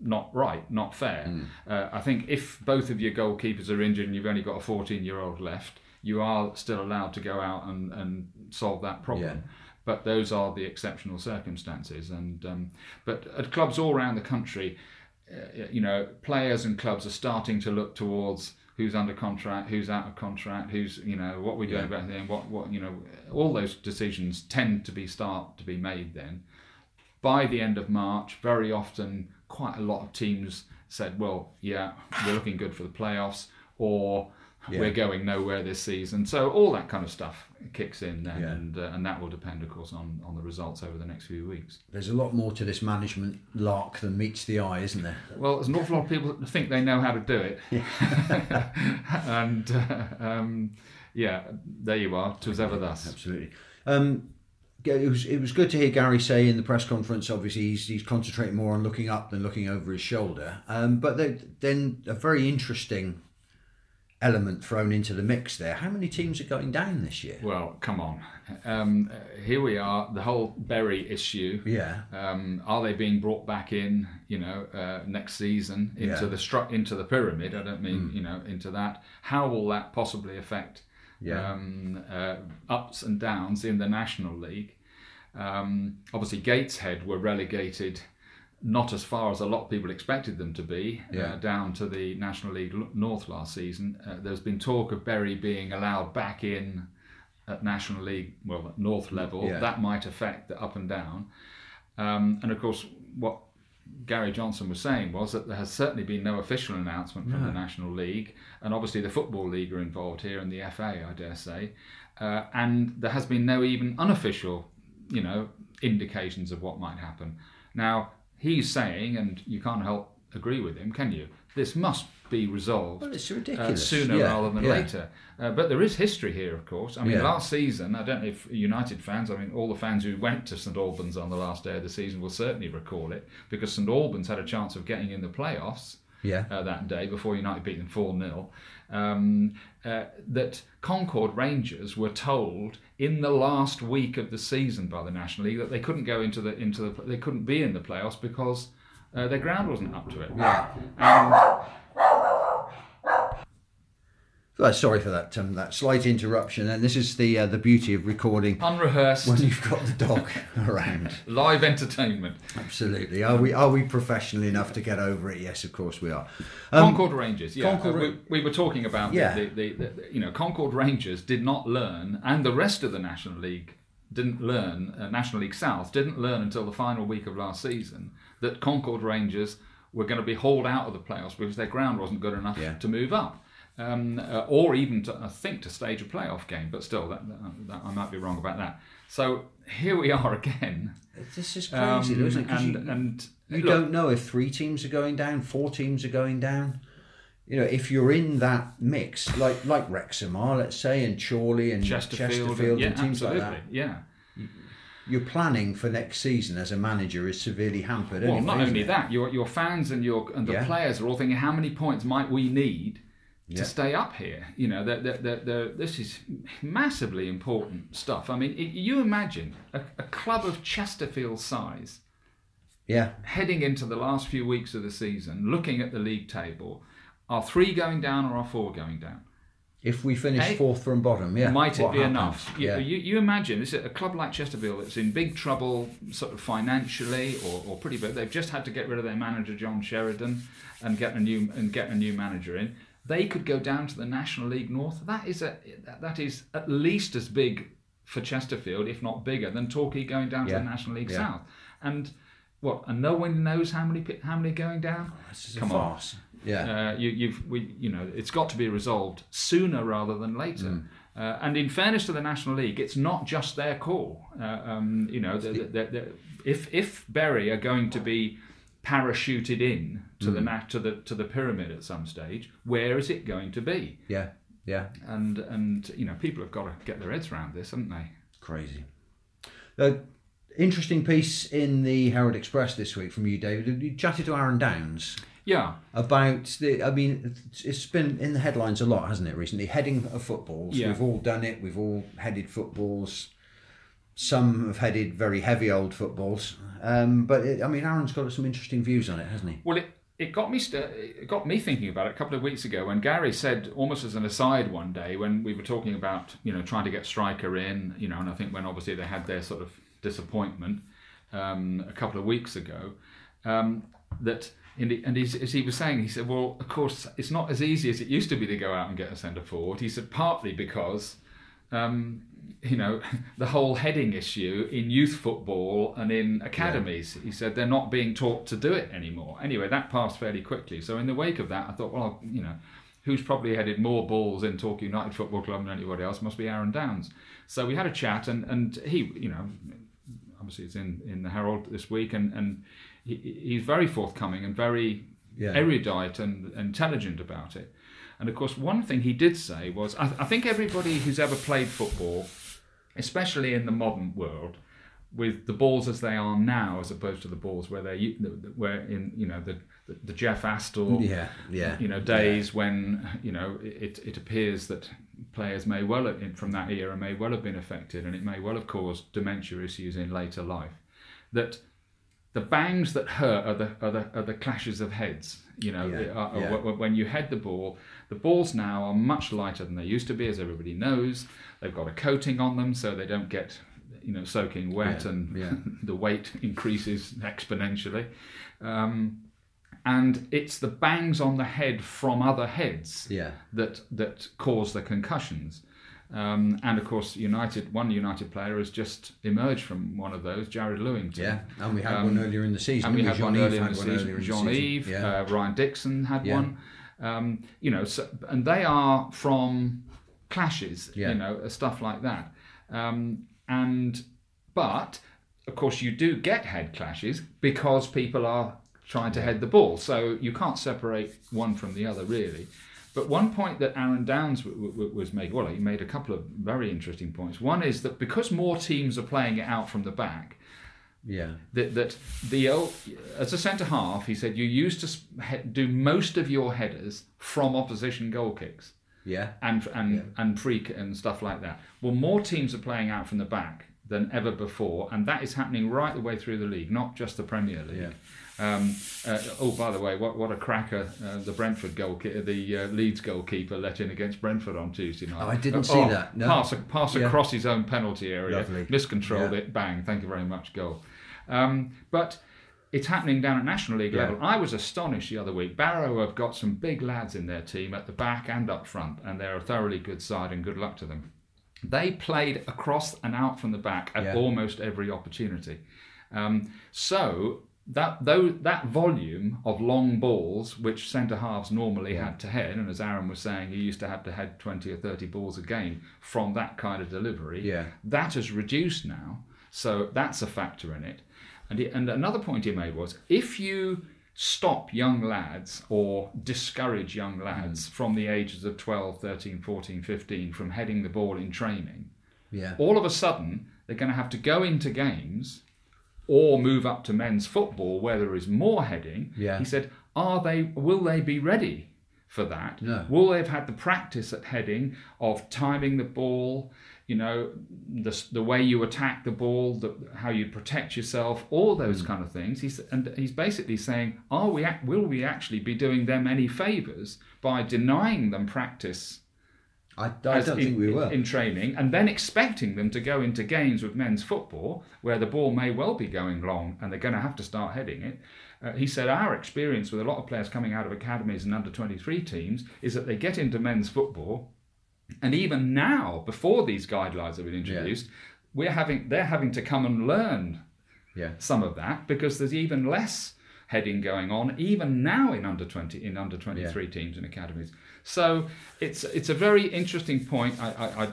Speaker 5: not right, not fair.
Speaker 1: Mm.
Speaker 5: Uh, I think if both of your goalkeepers are injured and you've only got a 14 year old left, you are still allowed to go out and, and solve that problem. But those are the exceptional circumstances. And um, but at clubs all around the country, uh, you know, players and clubs are starting to look towards who's under contract, who's out of contract, who's you know what we're doing
Speaker 1: Yeah.
Speaker 5: about them, what what you know, all those decisions tend to be start to be made then. By the end of March, very often, quite a lot of teams said, "Well, yeah, we're looking good for the playoffs," or
Speaker 1: Yeah.
Speaker 5: "We're going nowhere this season." So all that kind of stuff kicks in then,
Speaker 1: Yeah.
Speaker 5: and uh, and that will depend, of course, on on the results over the next few weeks.
Speaker 1: There's a lot more to this management lark than meets the eye, isn't there?
Speaker 5: Well, there's an awful lot of people that think they know how to do it. [laughs] and uh, um, yeah, there you are. Twas ever thus.
Speaker 1: Absolutely. Um, it was it was good to hear Gary say in the press conference. Obviously, he's, he's concentrating more on looking up than looking over his shoulder. Um, but then a very interesting element thrown into the mix there. How many teams are going down this year?
Speaker 5: Well, come on. Um, here we are. The whole Bury issue.
Speaker 1: Yeah,
Speaker 5: Um, are they being brought back in? You know, uh, next season into
Speaker 1: Yeah.
Speaker 5: The stru- into the pyramid. I don't mean you know into that. How will that possibly affect
Speaker 1: Yeah.
Speaker 5: um, uh, ups and downs in the National League? Um, obviously, Gateshead were relegated not as far as a lot of people expected them to be,
Speaker 1: Yeah.
Speaker 5: uh, down to the National League North last season. Uh, there's been talk of Bury being allowed back in at National League, well, at North level.
Speaker 1: Yeah.
Speaker 5: That might affect the up and down. Um, and of course, what Gary Johnson was saying was that there has certainly been no official announcement from the National League, and obviously the Football League are involved here, and the FA, I dare say, uh, and there has been no even unofficial, you know, indications of what might happen. Now he's saying, and you can't help agree with him, can you? This must be resolved
Speaker 1: well, it's
Speaker 5: uh,
Speaker 1: ridiculous.
Speaker 5: sooner
Speaker 1: Yeah,
Speaker 5: rather than
Speaker 1: yeah.
Speaker 5: later. Uh, but there is history here, of course. I mean,
Speaker 1: Yeah.
Speaker 5: last season, I don't know if United fans, I mean, all the fans who went to St Albans on the last day of the season will certainly recall it because St Albans had a chance of getting in the playoffs
Speaker 1: Yeah,
Speaker 5: uh, that day before United beat them 4 0. Um, uh, that Concord Rangers were told in the last week of the season by the National League that they couldn't go into the into the they couldn't be in the playoffs because uh, their ground wasn't up to it. And
Speaker 1: Well, sorry for that um, that slight interruption. And this is the uh, the beauty of recording
Speaker 5: unrehearsed
Speaker 1: when you've got the dog [laughs] around.
Speaker 5: live entertainment.
Speaker 1: Absolutely. Are we are we professional enough to get over it? Yes, of course we are. Um,
Speaker 5: Concord Rangers, yeah.
Speaker 1: Concord
Speaker 5: uh, we, we were talking about
Speaker 1: Yeah.
Speaker 5: the, the, the, the, you know, Concord Rangers did not learn, and the rest of the National League didn't learn, uh, National League South didn't learn until the final week of last season that Concord Rangers were going to be hauled out of the playoffs because their ground wasn't good enough
Speaker 1: Yeah.
Speaker 5: to move up. Um, uh, or even to, I think, to stage a playoff game, but still, that, that, that, I might be wrong about that. So here we are again,
Speaker 1: This is
Speaker 5: um,
Speaker 1: crazy, though, isn't it?
Speaker 5: and
Speaker 1: you,
Speaker 5: and
Speaker 1: you
Speaker 5: look,
Speaker 1: don't know if three teams are going down, four teams are going down. You know, if you're in that mix, like like Wrexham are, let's say, and Chorley and
Speaker 5: Chesterfield,
Speaker 1: Chesterfield,
Speaker 5: yeah,
Speaker 1: and teams
Speaker 5: absolutely,
Speaker 1: like that,
Speaker 5: yeah.
Speaker 1: your planning for next season as a manager is severely hampered.
Speaker 5: Well,
Speaker 1: anyway,
Speaker 5: not only
Speaker 1: it?
Speaker 5: that, your your fans and your and the
Speaker 1: Yeah.
Speaker 5: players are all thinking, how many points might we need
Speaker 1: Yeah.
Speaker 5: to stay up here? You know, that that that that- this is massively important stuff. I mean, i you imagine a, a club of Chesterfield size
Speaker 1: Yeah,
Speaker 5: heading into the last few weeks of the season, looking at the league table, are three going down or are four going down?
Speaker 1: if we finish
Speaker 5: Hey,
Speaker 1: fourth from bottom, yeah,
Speaker 5: Might it be
Speaker 1: happens?
Speaker 5: enough? You,
Speaker 1: Yeah,
Speaker 5: you, you imagine this is a club like Chesterfield that's in big trouble, sort of financially or, or pretty bad. They've just had to get rid of their manager John Sheridan and get a new and get a new manager in. They could go down to the National League North. That is a that is at least as big for Chesterfield, if not bigger, than Torquay going down to the National League
Speaker 1: Yeah.
Speaker 5: South. And what? And no one knows how many how many going down.
Speaker 1: this is a
Speaker 5: Come on.
Speaker 1: farce. Yeah,
Speaker 5: Uh, you, you've, we, you know, it's got to be resolved sooner rather than later. Uh, and in fairness to the National League, it's not just their call. Uh, um, you know, the, the, the, if if Bury are going to be parachuted in to the na- to the to the pyramid at some stage, where is it going to be?
Speaker 1: yeah, yeah.
Speaker 5: And and you know, people have got to get their heads around this, haven't they?
Speaker 1: Crazy. Uh, interesting piece in the Herald Express this week from you, David. You chatted to Aaron Downes
Speaker 5: Yeah,
Speaker 1: about the. I mean, it's- it's been in the headlines a lot, hasn't it? Recently, heading of footballs.
Speaker 5: Yeah.
Speaker 1: We've all done it. We've all headed footballs. Some have headed very heavy old footballs, um, but it, I mean, Aaron's got some interesting views on it, hasn't he?
Speaker 5: Well, it, it got me st- it got me thinking about it a couple of weeks ago when Gary said, almost as an aside, one day when we were talking about you know trying to get striker in, you know, and I think when obviously they had their sort of disappointment um, a couple of weeks ago, um, that. And he, and as he was saying, he said, "Well, of course, it's not as easy as it used to be to go out and get a centre forward." He said, partly because um, you know, [laughs] the whole heading issue in youth football and in academies. He said they're not being taught to do it anymore. Anyway, that passed fairly quickly. So in the wake of that, I thought, well, you know, who's probably headed more balls in Torquay United Football Club than anybody else must be Aaron Downes. So we had a chat, and and he, you know, obviously it's in in the Herald this week, and and he, he's very forthcoming and very
Speaker 1: Yeah.
Speaker 5: erudite and intelligent about it. And of course, one thing he did say was, I, I think everybody who's ever played football, especially in the modern world, with the balls as they are now, as opposed to the balls where they where in you know the the, Jeff Astle
Speaker 1: Yeah, yeah.
Speaker 5: you know days when you know it, it appears that players may well have, from that era may well have been affected and it may well have caused dementia issues in later life that the bangs that hurt are the are the, are the clashes of heads you know
Speaker 1: Yeah,
Speaker 5: are- are
Speaker 1: yeah.
Speaker 5: wh- when you head the ball the balls now are much lighter than they used to be as everybody knows they've got a coating on them so they don't get you know soaking wet
Speaker 1: Yeah,
Speaker 5: and
Speaker 1: yeah. [laughs]
Speaker 5: the weight increases exponentially um, and it's the bangs on the head from other heads
Speaker 1: Yeah.
Speaker 5: that that cause the concussions. Um, and of course, United one United player has just emerged from one of those, Jared Lewington.
Speaker 1: Yeah, and we had
Speaker 5: Um,
Speaker 1: one earlier in the season.
Speaker 5: And we had one earlier in
Speaker 1: had
Speaker 5: the
Speaker 1: one
Speaker 5: season.
Speaker 1: earlier in the
Speaker 5: Jean
Speaker 1: season.
Speaker 5: Eve,
Speaker 1: Yeah.
Speaker 5: uh, Ryan Dixon had
Speaker 1: Yeah.
Speaker 5: one. Um, you know, so, and they are from clashes.
Speaker 1: Yeah.
Speaker 5: You know, uh, stuff like that. Um, and but of course, you do get head clashes because people are trying to head the ball. So you can't separate one from the other really. But one point that Aaron Downes w- w- was making, well, he made a couple of very interesting points. One is that because more teams are playing it out from the back,
Speaker 1: yeah,
Speaker 5: that that the old, as a centre half, he said you used to do most of your headers from opposition goal kicks
Speaker 1: yeah,
Speaker 5: and and
Speaker 1: Yeah.
Speaker 5: and free k- and stuff like that. Well, more teams are playing out from the back than ever before, and that is happening right the way through the league, not just the Premier League.
Speaker 1: Yeah.
Speaker 5: Um, uh, oh, by the way, what what a cracker uh, the Brentford goalkeeper, the uh, Leeds goalkeeper, let in against Brentford on Tuesday night.
Speaker 1: Oh, I didn't
Speaker 5: Uh,
Speaker 1: see that, no.
Speaker 5: Pass, pass
Speaker 1: Yeah.
Speaker 5: across his own penalty area,
Speaker 1: Lovely.
Speaker 5: miscontrolled
Speaker 1: Yeah.
Speaker 5: it, bang, thank you very much, goal. Um, but it's happening down at National League
Speaker 1: Yeah.
Speaker 5: level. I was astonished the other week. Barrow have got some big lads in their team at the back and up front, and they're a thoroughly good side, and good luck to them. They played across and out from the back at
Speaker 1: Yeah.
Speaker 5: almost every opportunity. Um, so that though that volume of long balls, which centre halves normally had to head, and as Aaron was saying, he used to have to head twenty or thirty balls a game from that kind of delivery.
Speaker 1: Yeah.
Speaker 5: That has reduced now, so that's a factor in it. And, he, and another point he made was if you stop young lads or discourage young lads mm. from the ages of 12, 13, 14, 15 from heading the ball in training,
Speaker 1: yeah,
Speaker 5: all of a sudden they're going to have to go into games or move up to men's football where there is more heading.
Speaker 1: Yeah.
Speaker 5: He said, are they will they be ready for that?
Speaker 1: No.
Speaker 5: Will they have had the practice at heading of timing the ball, you know, the, the way you attack the ball, the, how you protect yourself, all those kind of things. He's, and he's basically saying, are we will we actually be doing them any favours by denying them practice
Speaker 1: I, I don't
Speaker 5: in,
Speaker 1: think we were.
Speaker 5: in training, and then expecting them to go into games with men's football where the ball may well be going long and they're going to have to start heading it. Uh, he said our experience with a lot of players coming out of academies and under 23 teams is that they get into men's football, and even now, before these guidelines have been introduced, we're having they're having to come and learn
Speaker 1: yeah,
Speaker 5: some of that because there's even less heading going on even now in under 20 in under 23 teams and academies. So it's it's a very interesting point. I, I, I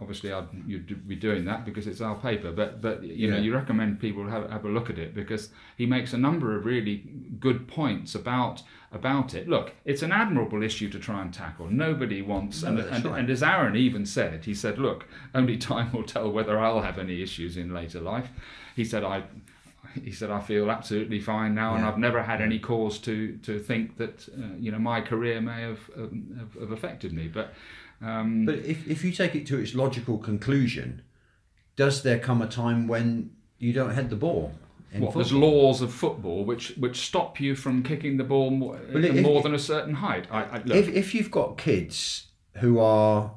Speaker 5: obviously I'd, you'd be doing that because it's our paper but but you know you recommend people have, have a look at it because he makes a number of really good points about about it. Look it's an admirable issue to try and tackle. Nobody wants and, and,
Speaker 1: right.
Speaker 5: and as aaron even said he said look only [laughs] time will tell whether i'll have any issues in later life. He said i he said, "I feel absolutely fine now, and I've never had any cause to to think that uh, you know my career may have um, have, have affected me." But um,
Speaker 1: But if, if you take it to its logical conclusion, does there come a time when you don't head the ball in
Speaker 5: what, there's laws of football which which stop you from kicking the ball more,
Speaker 1: But if-
Speaker 5: more than a certain height. I, I, look,
Speaker 1: If, if you've got kids who are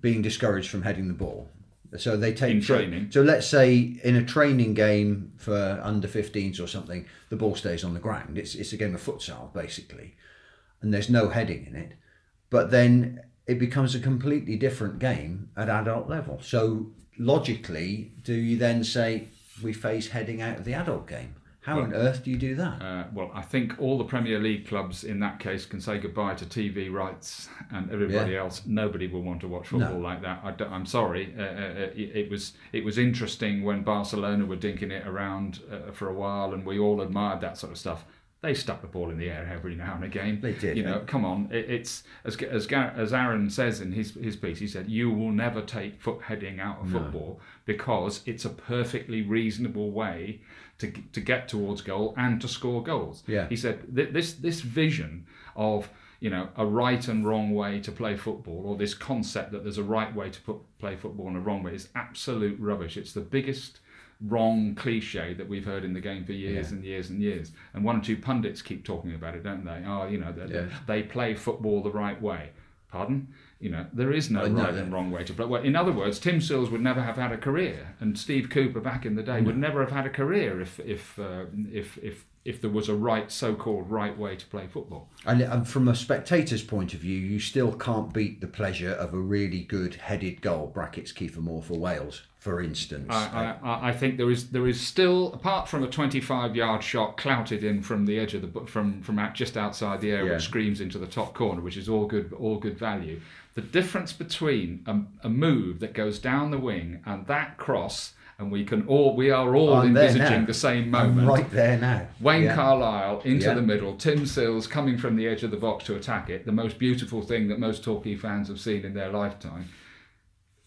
Speaker 1: being discouraged from heading the ball, so they take
Speaker 5: In
Speaker 1: so-
Speaker 5: training.
Speaker 1: So, let's say in a training game for under 15s or something, the ball stays on the ground. It's it's a game of futsal basically, and there's no heading in it. But then it becomes a completely different game at adult level. So logically, do you then say we face heading out of the adult game? How on earth do you do that?
Speaker 5: Uh, well, I think all the Premier League clubs in that case can say goodbye to TV rights, and everybody
Speaker 1: Yeah.
Speaker 5: else. Nobody will want to watch football like that. I am sorry. Uh, uh, it, it was it was interesting when Barcelona were dinking it around uh, for a while, and we all admired that sort of stuff. They stuck the ball in the air every now and again.
Speaker 1: They did,
Speaker 5: You know, come on. It, it's as as Gar- as Aaron says in his his piece. He said, "You will never take foot heading out of football because it's a perfectly reasonable way to to get towards goal and to score goals."
Speaker 1: Yeah.
Speaker 5: He said th- this this vision of you know a right and wrong way to play football, or this concept that there's a right way to put, play football and a wrong way, is absolute rubbish. It's the biggest wrong cliche that we've heard in the game for years and years and years. And one or two pundits keep talking about it, don't they? Oh, you know, they,
Speaker 1: Yeah.
Speaker 5: they play football the right way. Pardon? You know, there is no
Speaker 1: Oh,
Speaker 5: right
Speaker 1: no.
Speaker 5: and wrong way to play. Well, in other words, Tim Sills would never have had a career, and Steve Cooper back in the day would never have had a career if if uh, if if if there was a right, so-called right way to play football.
Speaker 1: And, and from a spectator's point of view, you still can't beat the pleasure of a really good headed goal. Brackets Kiefer Moore for Wales, for instance.
Speaker 5: I, I, I think there is there is still apart from a 25 yard shot clouted in from the edge of the from from out, just outside the area
Speaker 1: Yeah.
Speaker 5: which screams into the top corner which is all good all good value the difference between a, a move that goes down the wing and that cross and we can all we are all
Speaker 1: I'm
Speaker 5: envisaging the same moment.
Speaker 1: I'm right there now.
Speaker 5: Wayne
Speaker 1: Yeah.
Speaker 5: Carlisle into
Speaker 1: Yeah.
Speaker 5: the middle, Tim Sills coming from the edge of the box to attack it, the most beautiful thing that most Torquay fans have seen in their lifetime.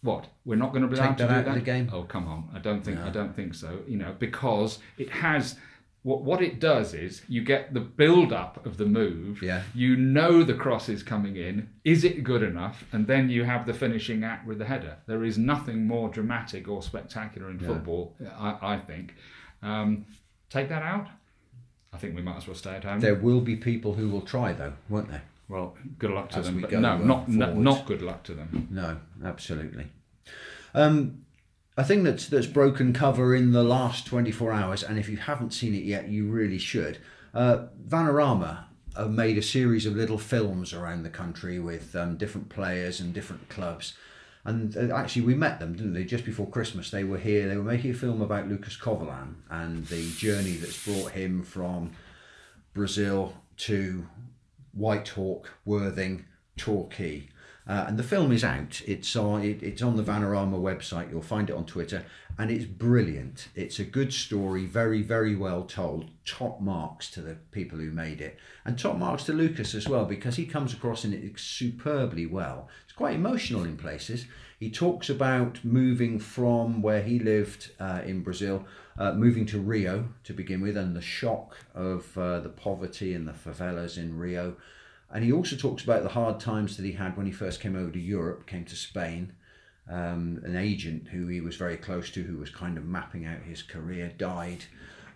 Speaker 5: What? We're not going to be
Speaker 1: Take
Speaker 5: allowed to do
Speaker 1: out of
Speaker 5: that?
Speaker 1: the game?
Speaker 5: Oh come on! I don't think I don't think so. You know, because it has what what it does is you get the build up of the move.
Speaker 1: Yeah.
Speaker 5: You know the cross is coming in. Is it good enough? And then you have the finishing act with the header. There is nothing more dramatic or spectacular in football. I, I think. Um, take that out. I think we might as well stay at home.
Speaker 1: There will be people who will try, though, won't there?
Speaker 5: Well, good luck to
Speaker 1: As
Speaker 5: them. But
Speaker 1: go,
Speaker 5: no,
Speaker 1: uh,
Speaker 5: not no, not good luck to them.
Speaker 1: No, absolutely. Um, a thing that's that's broken cover in the last 24 hours, and if you haven't seen it yet, you really should. Uh, Vanarama have made a series of little films around the country with um, different players and different clubs. And uh, actually, we met them, didn't they? Just before Christmas, they were here. They were making a film about Lucas Covolan and the journey that's brought him from Brazil to Whitehawk, Worthing, Torquay. Uh, and the film is out. It's on it, it's on the Vanarama website. You'll find it on Twitter, and it's brilliant. It's a good story, very very well told. Top marks to the people who made it, and top marks to Lucas as well because he comes across in it superbly well. It's quite emotional in places. He talks about moving from where he lived uh, in Brazil, uh, moving to Rio to begin with, and the shock of uh, the poverty and the favelas in Rio. And he also talks about the hard times that he had when he first came over to Europe, came to Spain. Um, an agent who he was very close to, who was kind of mapping out his career, died.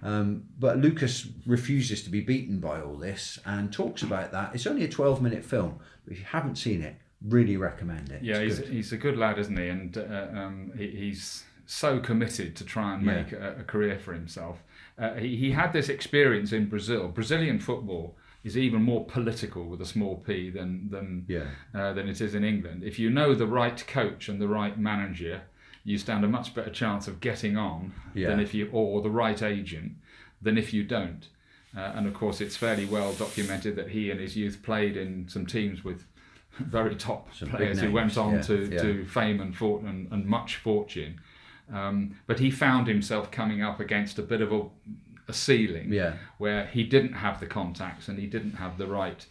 Speaker 1: Um, but Lucas refuses to be beaten by all this and talks about that. It's only a 12 minute film, but if you haven't seen it, really recommend it.
Speaker 5: Yeah, he's, he's a good lad, isn't he? And uh, um, he, he's so committed to try and
Speaker 1: Yeah.
Speaker 5: make a, a career for himself. Uh, he, he had this experience in Brazil. Brazilian football is even more political with a small p than than
Speaker 1: Yeah.
Speaker 5: uh, than it is in England. If you know the right coach and the right manager, you stand a much better chance of getting on
Speaker 1: Yeah.
Speaker 5: than if you or the right agent than if you don't. Uh, and of course, it's fairly well documented that he and his youth played in some teams with [laughs] very top
Speaker 1: Some
Speaker 5: players who went on
Speaker 1: yeah,
Speaker 5: to,
Speaker 1: yeah.
Speaker 5: to fame and, fort- and, and much fortune. Um, but he found himself coming up against a bit of a, a ceiling
Speaker 1: Yeah.
Speaker 5: where he didn't have the contacts and he didn't have the right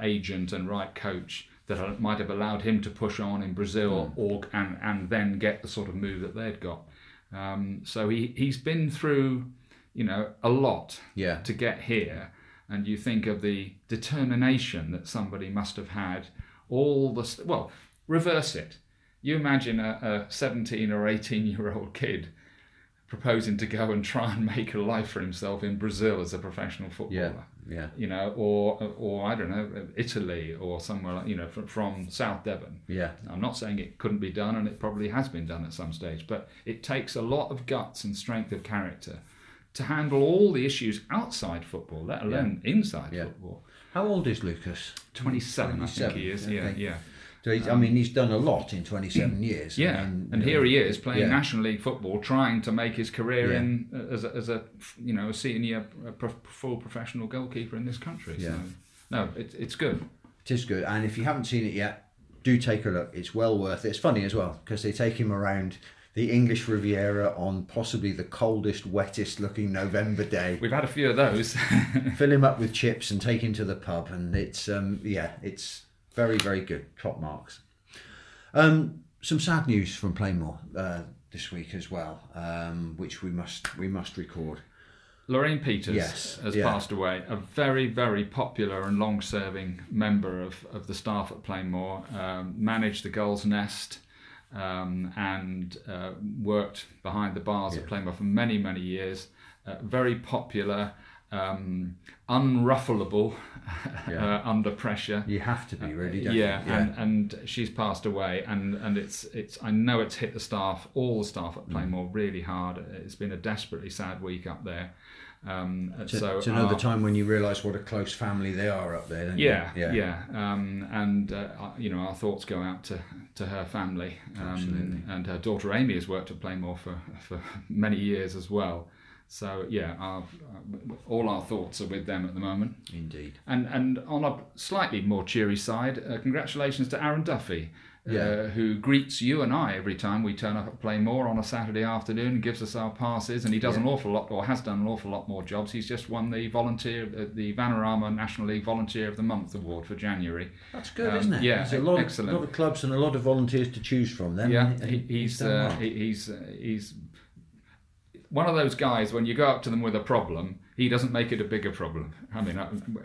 Speaker 5: agent and right coach that might have allowed him to push on in Brazil
Speaker 1: Hmm.
Speaker 5: or and and then get the sort of move that they'd got. Um, so he he's been through, you know, a lot
Speaker 1: Yeah.
Speaker 5: to get here, and you think of the determination that somebody must have had. All the well, reverse it. You imagine a, a 17 or 18 year old kid proposing to go and try and make a life for himself in Brazil as a professional footballer
Speaker 1: Yeah. yeah.
Speaker 5: you know, or or I don't know, Italy or somewhere, like, you know, from, from South Devon.
Speaker 1: Yeah.
Speaker 5: I'm not saying it couldn't be done, and it probably has been done at some stage, but it takes a lot of guts and strength of character to handle all the issues outside football, let alone inside
Speaker 1: Yeah.
Speaker 5: football.
Speaker 1: How old is Lucas?
Speaker 5: 27, I think he is. Yeah, yeah.
Speaker 1: So he's, I mean, he's done a lot in 27 [clears throat] years. I
Speaker 5: Yeah,
Speaker 1: mean,
Speaker 5: and here
Speaker 1: know,
Speaker 5: he is playing
Speaker 1: yeah.
Speaker 5: National League football, trying to make his career
Speaker 1: Yeah.
Speaker 5: in as a, as a you know a senior, a pro- full professional goalkeeper in this country.
Speaker 1: Yeah.
Speaker 5: So, no, it, it's good.
Speaker 1: It is good, and if you haven't seen it yet, do take a look. It's well worth it. It's funny as well because they take him around the English Riviera on possibly the coldest, wettest looking November day.
Speaker 5: We've had a few of those. [laughs]
Speaker 1: Fill him up with chips and take him to the pub, and it's um, yeah, it's very very good. Top marks. Um, some sad news from Plainmoor uh, this week as well, um, which we must we must record.
Speaker 5: Lorraine Peters
Speaker 1: Yes,
Speaker 5: has
Speaker 1: yeah.
Speaker 5: passed away, a very, very popular and long serving member of, of the staff at Plainmoor, um, managed the Gulls' Nest um, and uh, worked behind the bars at Plainmoor for many, many years. Uh, very popular, um, unruffleable
Speaker 1: Yeah.
Speaker 5: uh, under pressure.
Speaker 1: You have to be really, don't
Speaker 5: yeah,
Speaker 1: you?
Speaker 5: and and she's passed away, and and it's it's I know it's hit the staff, all the staff
Speaker 1: Mm.
Speaker 5: at Plainmoor, really hard. It's been a desperately sad week up there. Um,
Speaker 1: It's,
Speaker 5: so
Speaker 1: it's another
Speaker 5: our-
Speaker 1: time when you realise what a close family they are up there. Don't
Speaker 5: Yeah,
Speaker 1: you?
Speaker 5: yeah, Um, and uh, you know our thoughts go out to, to her family, um, and her daughter Amy has worked at Plainmoor for for many years as well. So yeah, our, all our thoughts are with them at the moment.
Speaker 1: Indeed.
Speaker 5: And and on a slightly more cheery side, uh, congratulations to Aaron Duffy,
Speaker 1: Yeah.
Speaker 5: uh, who greets you and I every time we turn up at Plainmoor on a Saturday afternoon and gives us our passes. And he does an awful lot, or has done an awful lot more jobs. He's just won the volunteer, uh, the Vanarama National League Volunteer of the Month award for January.
Speaker 1: That's good,
Speaker 5: Um,
Speaker 1: isn't it?
Speaker 5: yeah,
Speaker 1: There's a lot,
Speaker 5: excellent.
Speaker 1: Of, lot of clubs and a lot of volunteers to choose from. Then
Speaker 5: Yeah, he,
Speaker 1: he-
Speaker 5: he's uh,
Speaker 1: well.
Speaker 5: he, he's uh, he's one of those guys. When you go up to them with a problem, he doesn't make it a bigger problem. I mean,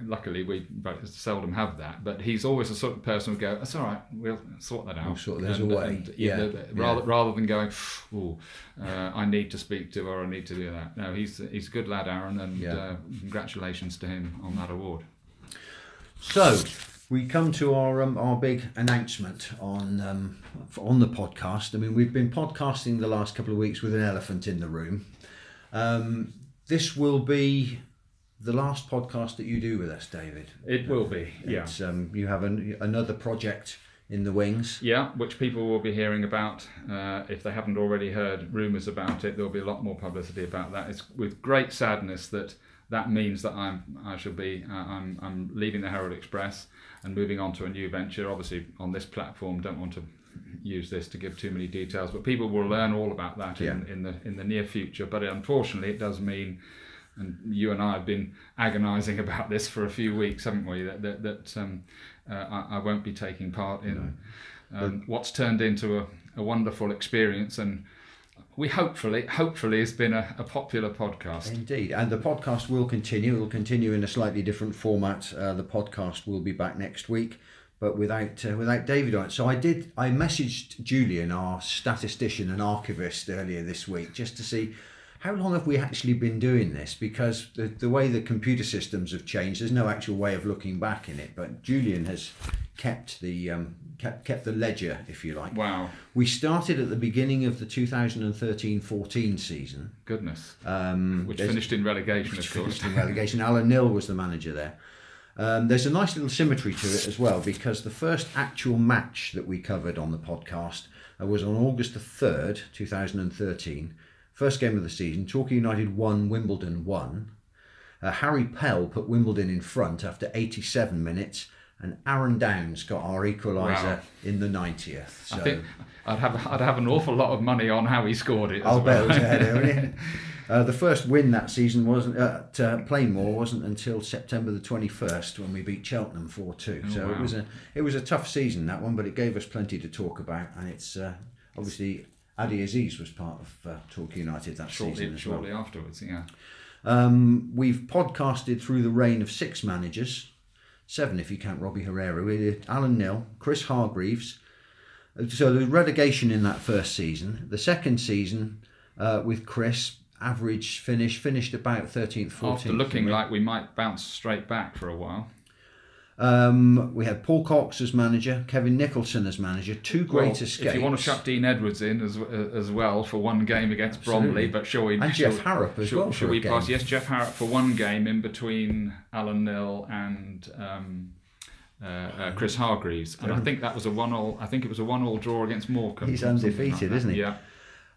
Speaker 5: luckily we seldom have that. But he's always the sort of person who go, "That's all right, we'll sort that out."
Speaker 1: We'll sort- there's a way.
Speaker 5: yeah,
Speaker 1: Yeah,
Speaker 5: rather rather than going, "Oh, uh, I need to speak to or I need to do that." No, he's he's a good lad, Aaron, and
Speaker 1: Yeah.
Speaker 5: uh, congratulations to him on that award.
Speaker 1: So we come to our um, our big announcement on um, on the podcast. I mean, we've been podcasting the last couple of weeks with an elephant in the room. Um, this will be the last podcast that you do with us, David.
Speaker 5: It will be, yeah.
Speaker 1: It's, um, you have an, another project in the wings.
Speaker 5: Yeah, which people will be hearing about. Uh, if they haven't already heard rumours about it, there'll be a lot more publicity about that. It's with great sadness that that means that I'm I shall be uh, I'm I'm leaving the Herald Express and moving on to a new venture. Obviously, on this platform, don't want to use this to give too many details, but people will learn all about that in,
Speaker 1: Yeah.
Speaker 5: in the in the near future. But unfortunately, it does mean. And you and I have been agonising [laughs] about this for a few weeks, haven't we? That that, that um, uh, I, I won't be taking part in um, what's turned into a, a wonderful experience and we hopefully hopefully has been a, a popular podcast
Speaker 1: Indeed, and the podcast will continue. It will continue in a slightly different format. Uh, the podcast will be back next week, but without uh, without David on it. So I did. I messaged Julian, our statistician and archivist, earlier this week, just to see how long have we actually been doing this? Because the, the way the computer systems have changed, there's no actual way of looking back in it. But Julian has kept the um, kept kept the ledger, if you like.
Speaker 5: wow
Speaker 1: We started at the beginning of the 2013-14 season.
Speaker 5: goodness
Speaker 1: Um,
Speaker 5: which finished in relegation
Speaker 1: which
Speaker 5: of course
Speaker 1: finished in relegation. Alan Knill was the manager there. Um, there's a nice little symmetry to it as well because the first actual match that we covered on the podcast uh, was on August the 3rd, 2013. First game of the season. Torquay United won, Wimbledon won. Uh, Harry Pell put Wimbledon in front after 87 minutes, and Aaron Downes got our equaliser
Speaker 5: Wow.
Speaker 1: in the 90th. So
Speaker 5: I think I'd have I'd have an awful lot of money on how he scored it
Speaker 1: I'll bet it was a header. [laughs] Uh, the first win that season wasn't at uh, Plainmoor wasn't until September the twenty first when we beat Cheltenham four two.
Speaker 5: Oh,
Speaker 1: so it was a it was a tough season that one, but it gave us plenty to talk about, and it's uh, obviously Ade Azeez was part of uh, Torquay United that season
Speaker 5: shortly
Speaker 1: as
Speaker 5: shortly
Speaker 1: well.
Speaker 5: afterwards yeah
Speaker 1: Um, we've podcasted through the reign of six managers, seven if you count Robbie Herrera. Did Alan Knill, Chris Hargreaves. So the relegation in that first season. The second season uh, with Chris, average finish, finished about 13th, 14th.
Speaker 5: after looking like we might bounce straight back for a while
Speaker 1: Um, we had Paul Cox as manager, Kevin Nicholson as manager, two great
Speaker 5: Well,
Speaker 1: escapes.
Speaker 5: if you want to chuck Dean Edwards in as as well for one game against
Speaker 1: Absolutely.
Speaker 5: Bromley, but shall we?
Speaker 1: And
Speaker 5: shall,
Speaker 1: Jeff Harrop as
Speaker 5: shall,
Speaker 1: well
Speaker 5: Shall we pass? Yes, Jeff Harrop for one game in between Alan Knill and um, uh, uh, Chris Hargreaves, and I think that was a one-all. I think it was a one-all draw against Morecambe.
Speaker 1: He's undefeated,
Speaker 5: that.
Speaker 1: isn't he?
Speaker 5: Yeah,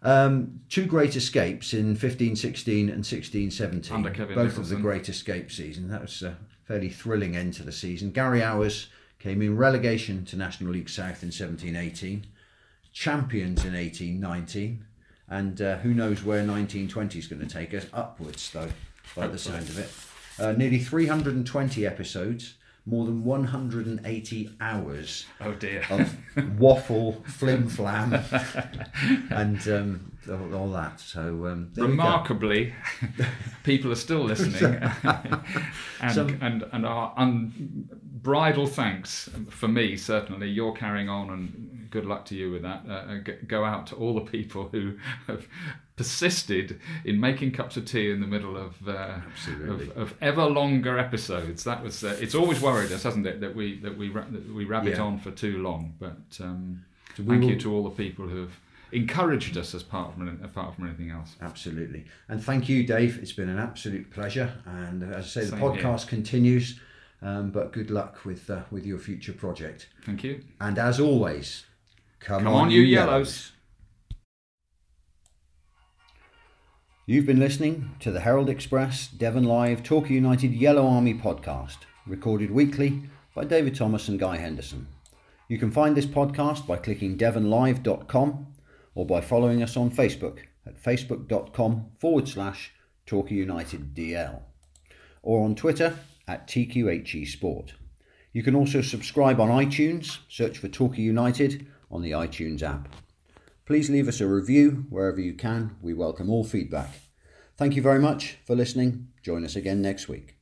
Speaker 1: Um, two great escapes in 15 16 and 16 17.
Speaker 5: Under Kevin
Speaker 1: both of the great escape season. That was a fairly thrilling end to the season. Gary Owers came in relegation to National League South in 17 18, champions in 18 19. And uh, who knows where 1920 is going to take us? Upwards, though, by the sound of it. Uh, nearly 320 episodes, more than 180 hours
Speaker 5: Oh dear.
Speaker 1: of [laughs] waffle, flim flam, and um, all, all that. So um, there we go.
Speaker 5: Remarkably, [laughs] people are still listening, [laughs] and,
Speaker 1: Some-
Speaker 5: and and our unbridled thanks for me certainly. You're carrying on, and good luck to you with that. Uh, uh, go out to all the people who have persisted in making cups of tea in the middle of uh, of, of ever longer episodes. That was uh, it's always worried us, hasn't it, that we that we that we rabbit
Speaker 1: Yeah.
Speaker 5: on for too long. But um,
Speaker 1: So
Speaker 5: thank you to all the people who have encouraged us as part of apart from anything else.
Speaker 1: Absolutely. And thank you, Dave. It's been an absolute pleasure. And as I say, the
Speaker 5: Same
Speaker 1: podcast continues. Um, but good luck with uh, with your future project.
Speaker 5: Thank you.
Speaker 1: And as always, come,
Speaker 5: Come on, you yellows.
Speaker 1: You've been listening to the Herald Express Devon Live Torquay United Yellow Army podcast, recorded weekly by David Thomas and Guy Henderson. You can find this podcast by clicking devonlive.com or by following us on Facebook at facebook.com forward slash Torquay United DL or on Twitter at TQHE Sport. You can also subscribe on iTunes, search for Torquay United on the iTunes app. Please leave us a review wherever you can. We welcome all feedback. Thank you very much for listening. Join us again next week.